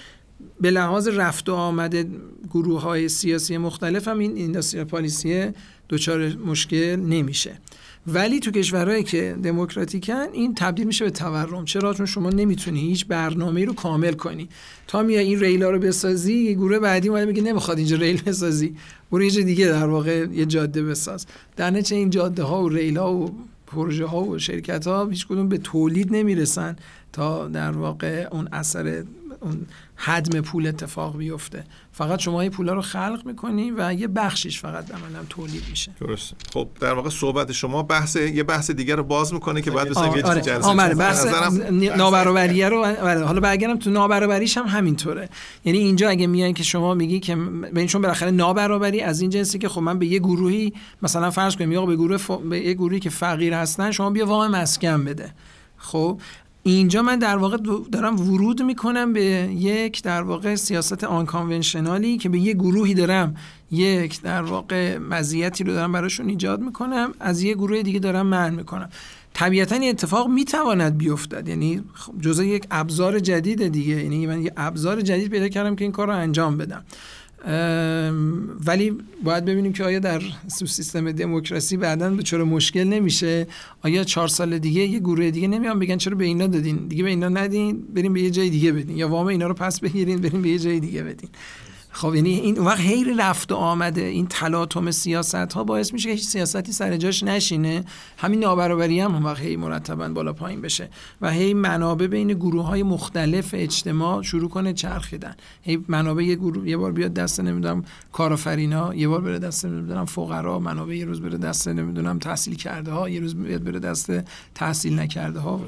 به لحاظ رفت و آمده گروه های سیاسی مختلف هم این اینداستریال پالیسی دچار مشکل نمیشه. ولی تو کشورهایی که دموکراتیکن این تبدیل میشه به تورم. چرا؟ چون شما نمی‌تونی هیچ برنامه رو کامل کنی. تا میای این ریلا رو بسازی یه گروه بعدی اومده میگه نمی‌خواد اینجا ریل بسازی. برو یه دیگه در واقع یه جاده بساز. در نتیجه این جاده ها و ریل ها و پروژه ها و شرکت ها هیچ کدوم به تولید نمی‌رسن تا در واقع اون اثر اون حدم پول اتفاق بیفته. فقط شما این پولا رو خلق می‌کنی و یه بخشش فقط عملا تولید میشه. درست خب در واقع صحبت شما بحث یه بحث دیگر رو باز می‌کنه که بعد بسیم یه آره. جلسه آره. بحث نابرابریه رو آره. حالا برگردم تو نابرابریش هم همینطوره. یعنی اینجا اگه میان که شما میگی که ببین چون بالاخره نابرابری از این جنسی که خب من به یه گروهی مثلا فرض کنیم یا به گروه ف... به یه گروهی که فقیر هستن شما بیا وام مسکن بده. خب؟ اینجا من در واقع دارم ورود می‌کنم به یک در واقع سیاست آن کانونشنالی که به یه گروهی دارم. یک در واقع مزیتی رو دارم براشون ایجاد می‌کنم. از یه گروه دیگه دارم من می‌کنم. طبیعتا این اتفاق می‌تواند بیفتد یعنی خب جزء یک ابزار جدید دیگه. یعنی من یه ابزار جدید پیدا کردم که این کار رو انجام بدم. ولی باید ببینیم که آیا در سیستم دموکراسی بعدا به چرا مشکل نمیشه؟ آیا چهار سال دیگه یه گروه دیگه نمیان بگن چرا به اینا دادین؟ دیگه به اینا ندین بریم به یه جای دیگه بدین. یا وام اینا رو پس بگیرین بریم به یه جای دیگه بدین. خب یعنی این وقت هی رفت و آمده. این تلاطم سیاست ها باعث میشه که هیچ سیاستی سر جاش نشینه. همین نابرابری هم اون وقت هی مرتبا بالا پایین بشه و هی منابع بین گروه های مختلف اجتماع شروع کنه چرخیدن. هی منابع یه گروه یه بار بیاد دست نمی‌دونم کارآفرینا یه بار بره دست نمی‌دونم فقرا منابع یه روز بره دست نمی‌دونم تحصیل کرده ها یه روز بیاد بره دست تحصیل نکرده ها و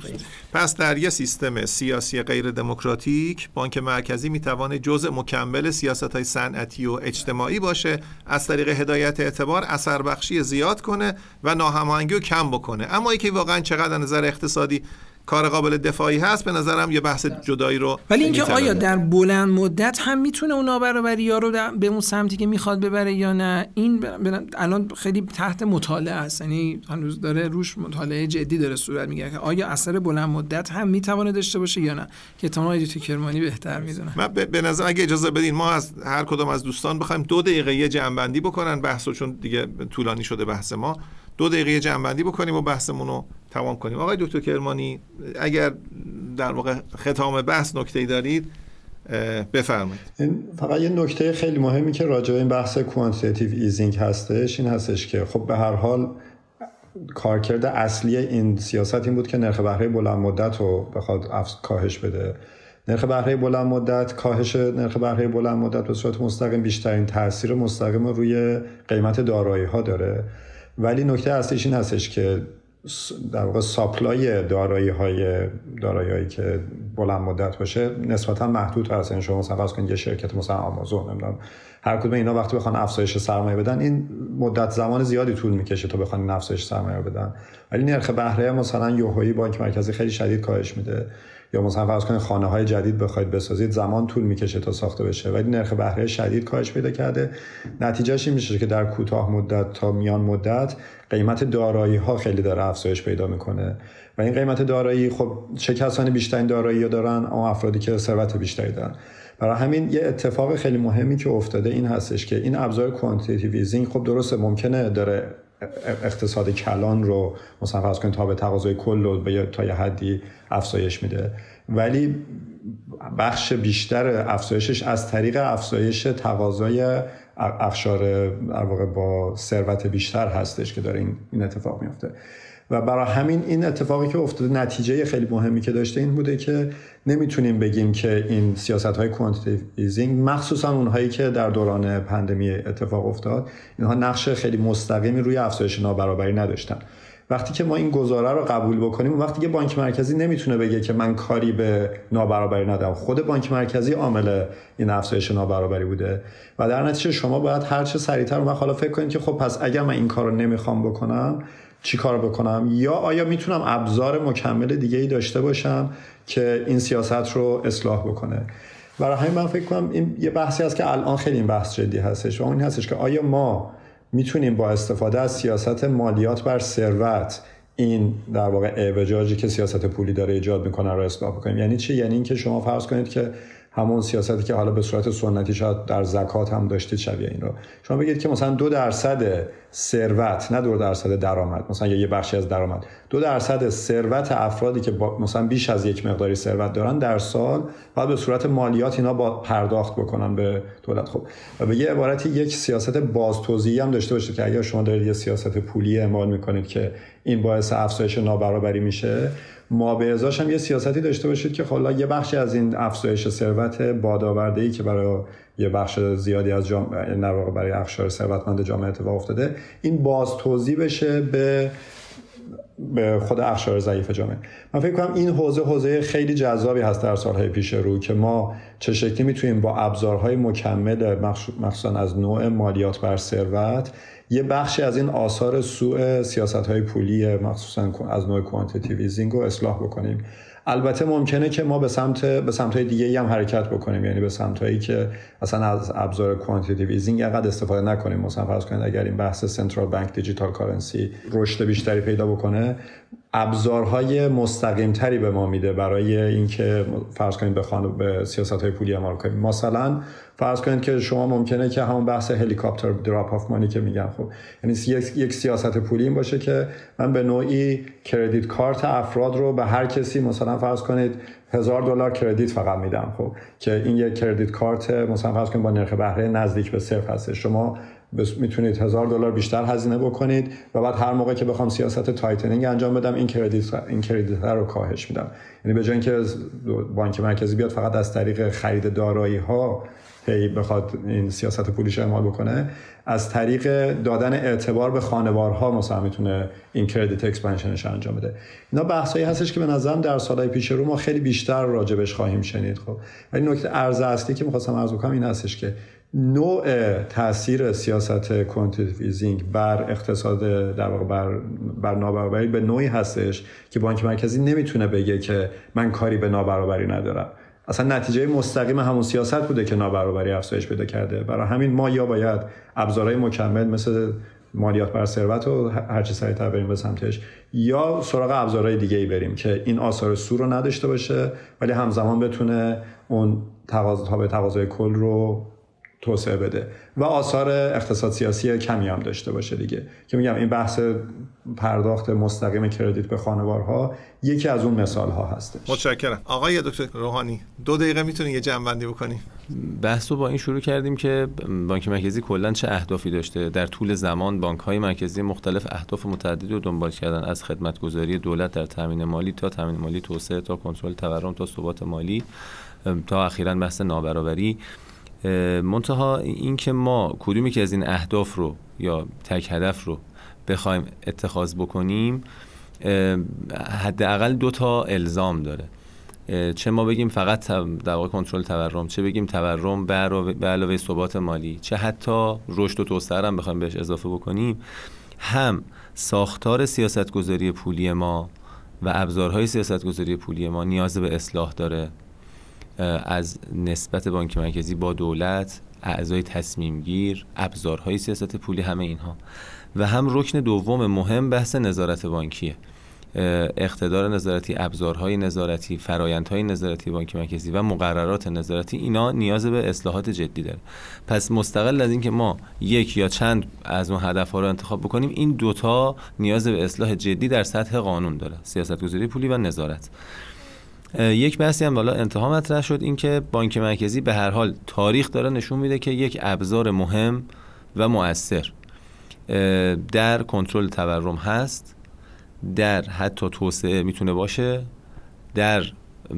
پس در یه سیستم سیاسی غیر دموکراتیک بانک مرکزی می‌توانه جزء مکمل سیاست های صنعتی و اجتماعی باشه از طریق هدایت اعتبار اثر بخشی زیاد کنه و ناهماهنگی رو کم بکنه. اما اینکه واقعا چقدر نظر اقتصادی کار قابل دفاعی هست به نظرم یه بحث جدایی رو ولی اینکه آیا در بلند مدت هم می‌تونه اون نابرابری ها رو به اون سمتی که می‌خواد ببره یا نه؟ این الان خیلی تحت مطالعه است. یعنی هنوز داره روش مطالعه جدی داره صورت می‌گیره که آیا اثر بلند مدت هم می‌تونه داشته باشه یا نه؟ که تمام کرمانی بهتر می‌دونه من به نظر اگه اجازه بدین ما از هر کدوم از دوستان بخوایم دو دقیقه یه جنبندی بکنن بحثو چون دیگه طولانی شده بحث ما. دو دقیقه جمع‌بندی بکنیم و بحثمون رو تمام کنیم. آقای دکتر کرمانی اگر در واقع ختام بحث نکته دارید بفرمایید. فقط یه نکته خیلی مهمی که راجع به این بحث quantitative easing هستش این هستش که خب به هر حال کارکرد اصلی این سیاست این بود که نرخ بهره بلند مدت رو بخواد کاهش بده. نرخ بهره بلند مدت کاهش نرخ بهره بلند مدت به صورت مستقیم بیشترین تاثیر مستقیم روی قیمت دارایی ها داره. ولی نکته اصلیش این هستش که در واقع ساپلای دارایی های دارایی هایی که بلند مدت باشه نسبتا محدود هست. یعنی شما مثلا فرض کنید یه شرکت مثلا آمازون نمی‌دونم هر کدوم اینا وقتی بخوان افزایش سرمایه بدن این مدت زمان زیادی طول می‌کشه تا بخوان افزایش سرمایه بدن. ولی نرخ بهره مثلا یوهایی بانک مرکزی خیلی شدید کاهش میده. یا مثلا فرض کنید خانه های جدید بخواید بسازید زمان طول می‌کشه تا ساخته بشه. ولی نرخ بهره شدید کاهش پیدا کرده. نتیجهش این میشه که در کوتاه مدت تا میان مدت قیمت دارایی ها خیلی داره افزایش پیدا می‌کنه. و این قیمت دارایی خب چه کسانی بیشترین دارایی دارن؟ اما افرادی که ثروت بیشتری دارن. برای همین یه اتفاق خیلی مهمی که افتاده این هستش که این ابزار کوانتیتیو خب درسته ممکنه داره اقتصاد کلان رو مثلا فرض کنید تا به تقاضای کل رو تا یه حدی افزایش میده. ولی بخش بیشتر افزایشش از طریق افزایش تقاضای اقشار در واقع با ثروت بیشتر هستش که داره این اتفاق میفته و برای همین این اتفاقی که افتاده نتیجه خیلی مهمی که داشته این بوده که نمی‌تونیم بگیم که این سیاست های quantitative easing مخصوصا اونهایی که در دوران pandemic اتفاق افتاد اینها نقش خیلی مستقیمی روی افزایش نابرابری نداشتن. وقتی که ما این گزاره رو قبول بکنیم وقتی که بانک مرکزی نمی‌تونه بگه که من کاری به نابرابری ندارم. خود بانک مرکزی عامل این افزایش نابرابری بوده و در نتیجه شما باید هر چه سریعتر و حالا فکر کنید که خب پس اگر من این کار رو نمی‌خوام بکنم چی کار بکنم؟ یا آیا می‌تونم ابزار مکمل دیگه ای داشته باشم که این سیاست رو اصلاح بکنه؟ برای همین من فکر کنم این یه بحثی هست که الان خیلی این بحث جدی هستش و اون هستش که آیا ما می‌تونیم با استفاده از سیاست مالیات بر ثروت این در واقع اعوجاجی که سیاست پولی داره ایجاد می‌کنه رو اصلاح بکنیم؟ یعنی چی؟ یعنی اینکه شما فرض کنید که همون سیاستی که حالا به صورت سنتی شاید در زکات هم داشتید شبیه این رو. شما بگید که مثلا دو درصد ثروت نه دو درصد درآمد مثلا یه بخشی از درآمد. دو درصد ثروت افرادی که مثلا بیش از یک مقداری ثروت دارن در سال باید به صورت مالیات اینا با پرداخت بکنن به دولت. خب و به یه عبارتی یک سیاست باز توزیعی هم داشته باشید که اگر شما دارید یه سیاست پولی اعمال می‌کنید که این باعث افزایش نابرابری میشه ما به ازاش هم یه سیاستی داشته باشید که حالا خب یه بخشی از این افزایش ثروت بادآورده ای که برای یه بخش زیادی از جامعه یعنی برای اقشار ثروتمند جامعه اتفاق افتاده این باز توزیع بشه به به خود اقشار ضعیف جامعه. من فکر کنم این حوزه حوزه خیلی جذابی هست در سالهای پیش رو که ما چه شکلی می‌تونیم با ابزارهای مکمل مخصوصا از نوع مالیات بر ثروت یه بخشی از این آثار سوء سیاست های پولی مخصوصا از نوع quantitative easing رو اصلاح بکنیم. البته ممکنه که ما به سمت به سمت دیگه هم حرکت بکنیم. یعنی به سمت هایی که اصلا از ابزار quantitative easing انقدر استفاده نکنیم. مثلا فرض کنید اگر این بحث central bank digital currency رشد بیشتری پیدا بکنه ابزارهای مستقیم تری به ما میده برای اینکه فرض کنید به خانه به سیاست های پولی عمل کنیم. مثلا فرض کنید که شما ممکنه که همون بحث helicopter drop of money که میگن. خب یعنی یک سیاست پولی این باشه که من به نوعی credit card افراد رو به هر کسی مثلا فرض کنید هزار دلار credit فقط میدم. خب که این یک credit card مثلا فرض کنید با نرخ بهره نزدیک به صفر هست شما می‌تونید هزار دلار بیشتر هزینه بکنید و بعد هر موقع که بخوام سیاست tightening انجام بدم این credit این credit رو کاهش میدم. یعنی به جای اینکه بانک مرکزی بیاد فقط از طریق خرید دارایی ها هی بخواد این سیاست پولیش اعمال بکنه از طریق دادن اعتبار به خانوارها مثلا می‌تونه این credit expansion ش انجام بده. اینا بحثایی هستش که به نظرم در سالهای پیش رو ما خیلی بیشتر راجبش خواهیم شنید خب. ولی نکته عرض اصلی که می‌خواستم عرض بکنم این هستش که نوع تاثیر سیاست quantitative بر اقتصاد در واقع بر بر نابرابری به نوعی هستش که بانک مرکزی نمی‌تونه بگه که من کاری به نابرابری ندارم. اصلا نتیجه مستقیم همون سیاست بوده که نابرابری افزایش پیدا کرده. برای همین ما یا باید ابزارهای مکمل مثل مالیات بر ثروت رو هرچه سریعتر بریم به سمتش یا سراغ ابزارهای دیگه ای بریم که این آثار سو رو نداشته باشه ولی همزمان بتونه اون تقاضا به تقاضای کل رو توسعه بده. و آثار اقتصاد سیاسی کمی هم داشته باشه دیگه. که میگم این بحث پرداخت مستقیم کردیت به خانوارها یکی از اون مثال ها هستش. متشکرم. آقای دکتر روحانی دو دقیقه می‌تونی یه جنبندی بکنی؟ بحث رو با این شروع کردیم که بانک مرکزی کلا چه اهدافی داشته؟ در طول زمان بانک های مرکزی مختلف اهداف متعددی رو دنبال کردن از خدمتگذاری دولت در تامین مالی تا تامین مالی توسعه تا کنترل تورم تا ثبات مالی تا اخیرا بحث نابرابری. منتها اینکه ما کدومی که از این اهداف رو یا تک هدف رو بخوایم اتخاذ بکنیم حداقل دو تا الزام داره. چه ما بگیم فقط در واقع کنترل تورم چه بگیم تورم به علاوه ثبات مالی چه حتی رشد و توسعه هم بخوایم بهش اضافه بکنیم. هم ساختار سیاستگذاری پولی ما و ابزارهای سیاستگذاری پولی ما نیاز به اصلاح داره. از نسبت بانک مرکزی با دولت اعضای تصمیم گیر ابزارهای سیاست پولی همه اینها. و هم رکن دوم مهم بحث نظارت بانکیه. اقتدار نظارتی ابزارهای نظارتی فرایندهای نظارتی بانک مرکزی و مقررات نظارتی اینا نیاز به اصلاحات جدی داره. پس مستقل از اینکه ما یک یا چند از اون هدفها رو انتخاب بکنیم این دوتا نیاز به اصلاح جدی در سطح قانون داره. سیاست گذاری پولی و نظارت. یک بحثی هم بالا انتها مطرح شد اینکه بانک مرکزی به هر حال تاریخ داره نشون میده که یک ابزار مهم و مؤثر در کنترل تورم هست در حتی توسعه می‌تونه باشه در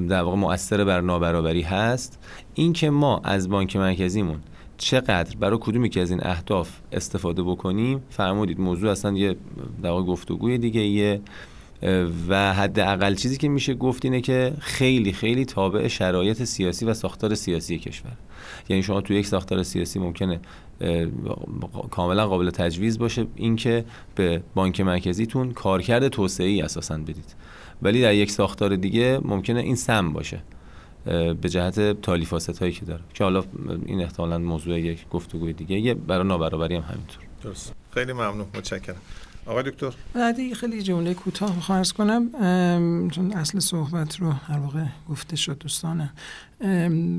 در واقع مؤثر بر نابرابری هست. اینکه ما از بانک مرکزیمون چقدر برای کدومی که از این اهداف استفاده بکنیم فرمودید موضوع اصلا یه در واقع گفتگوی دیگه یه و حداقل چیزی که میشه گفت اینه که خیلی خیلی تابع شرایط سیاسی و ساختار سیاسی کشور. یعنی شما تو یک ساختار سیاسی ممکنه کاملا قابل تجویز باشه اینکه به بانک مرکزیتون کارکرد توسعه ای اساسا بدید. ولی در یک ساختار دیگه ممکنه این سم باشه به جهت تالیفاست هایی که داره. که حالا این احتمالا موضوع یک گفتگوی دیگه برای نابرابری هم همینطور. درست. خیلی ممنون. متشکرم. آقای دکتر. بعدی خیلی جمله کوتاه می‌خوام کنم چون اصل صحبت رو هر واقع گفته شد دوستانه.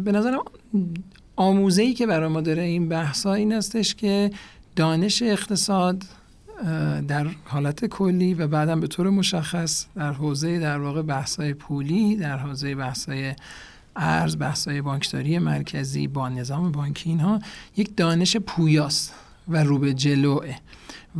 به نظرم آموزه ای که برای ما داره این بحث این استش که دانش اقتصاد در حالت کلی و بعدم به طور مشخص در حوزه در واقع بحث‌های پولی در حوزه بحث‌های ارز بحث‌های بانکداری مرکزی با نظام بانکی اینها یک دانش پویاست و رو به جلوه.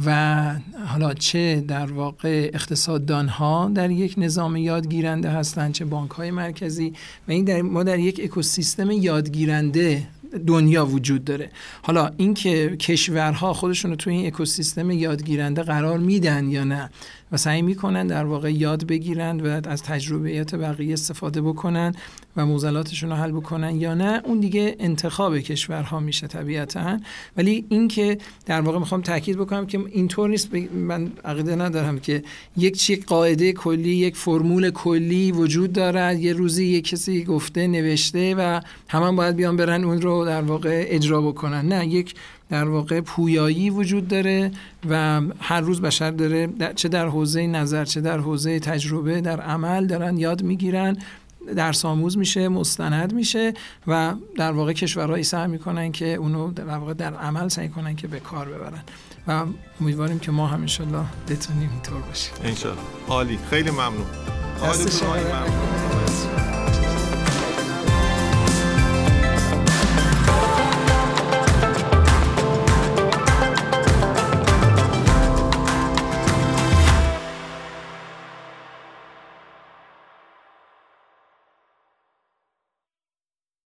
و حالا چه در واقع اقتصاددان ها در یک نظام یادگیرنده هستند چه بانک های مرکزی و این در ما در یک اکوسیستم یادگیرنده دنیا وجود داره. حالا اینکه کشورها خودشون رو توی این اکوسیستم یادگیرنده قرار میدن یا نه و سعی می‌کنن در واقع یاد بگیرن و از تجربیات بقیه استفاده بکنن و موزلاتشون رو حل بکنن یا نه اون دیگه انتخاب کشورها میشه طبیعتا. ولی اینکه در واقع می‌خوام تاکید بکنم که اینطور نیست من عقیده ندارم که یک چی قاعده کلی یک فرمول کلی وجود دارد یه روزی یک کسی گفته نوشته و همان باید بیان برن اون رو در واقع اجرا بکنن. نه یک در واقع پویایی وجود داره و هر روز بشر داره چه در حوزه نظر چه در حوزه تجربه در عمل دارن یاد می‌گیرن درس آموز میشه مستند میشه و در واقع کشورهایی سعی می‌کنن که اونو در واقع در عمل سعی کنن که به کار ببرن. و امیدواریم که ما هم انشالله بتونیم اینطور باشیم. انشالله. عالی. خیلی ممنون. ممنون.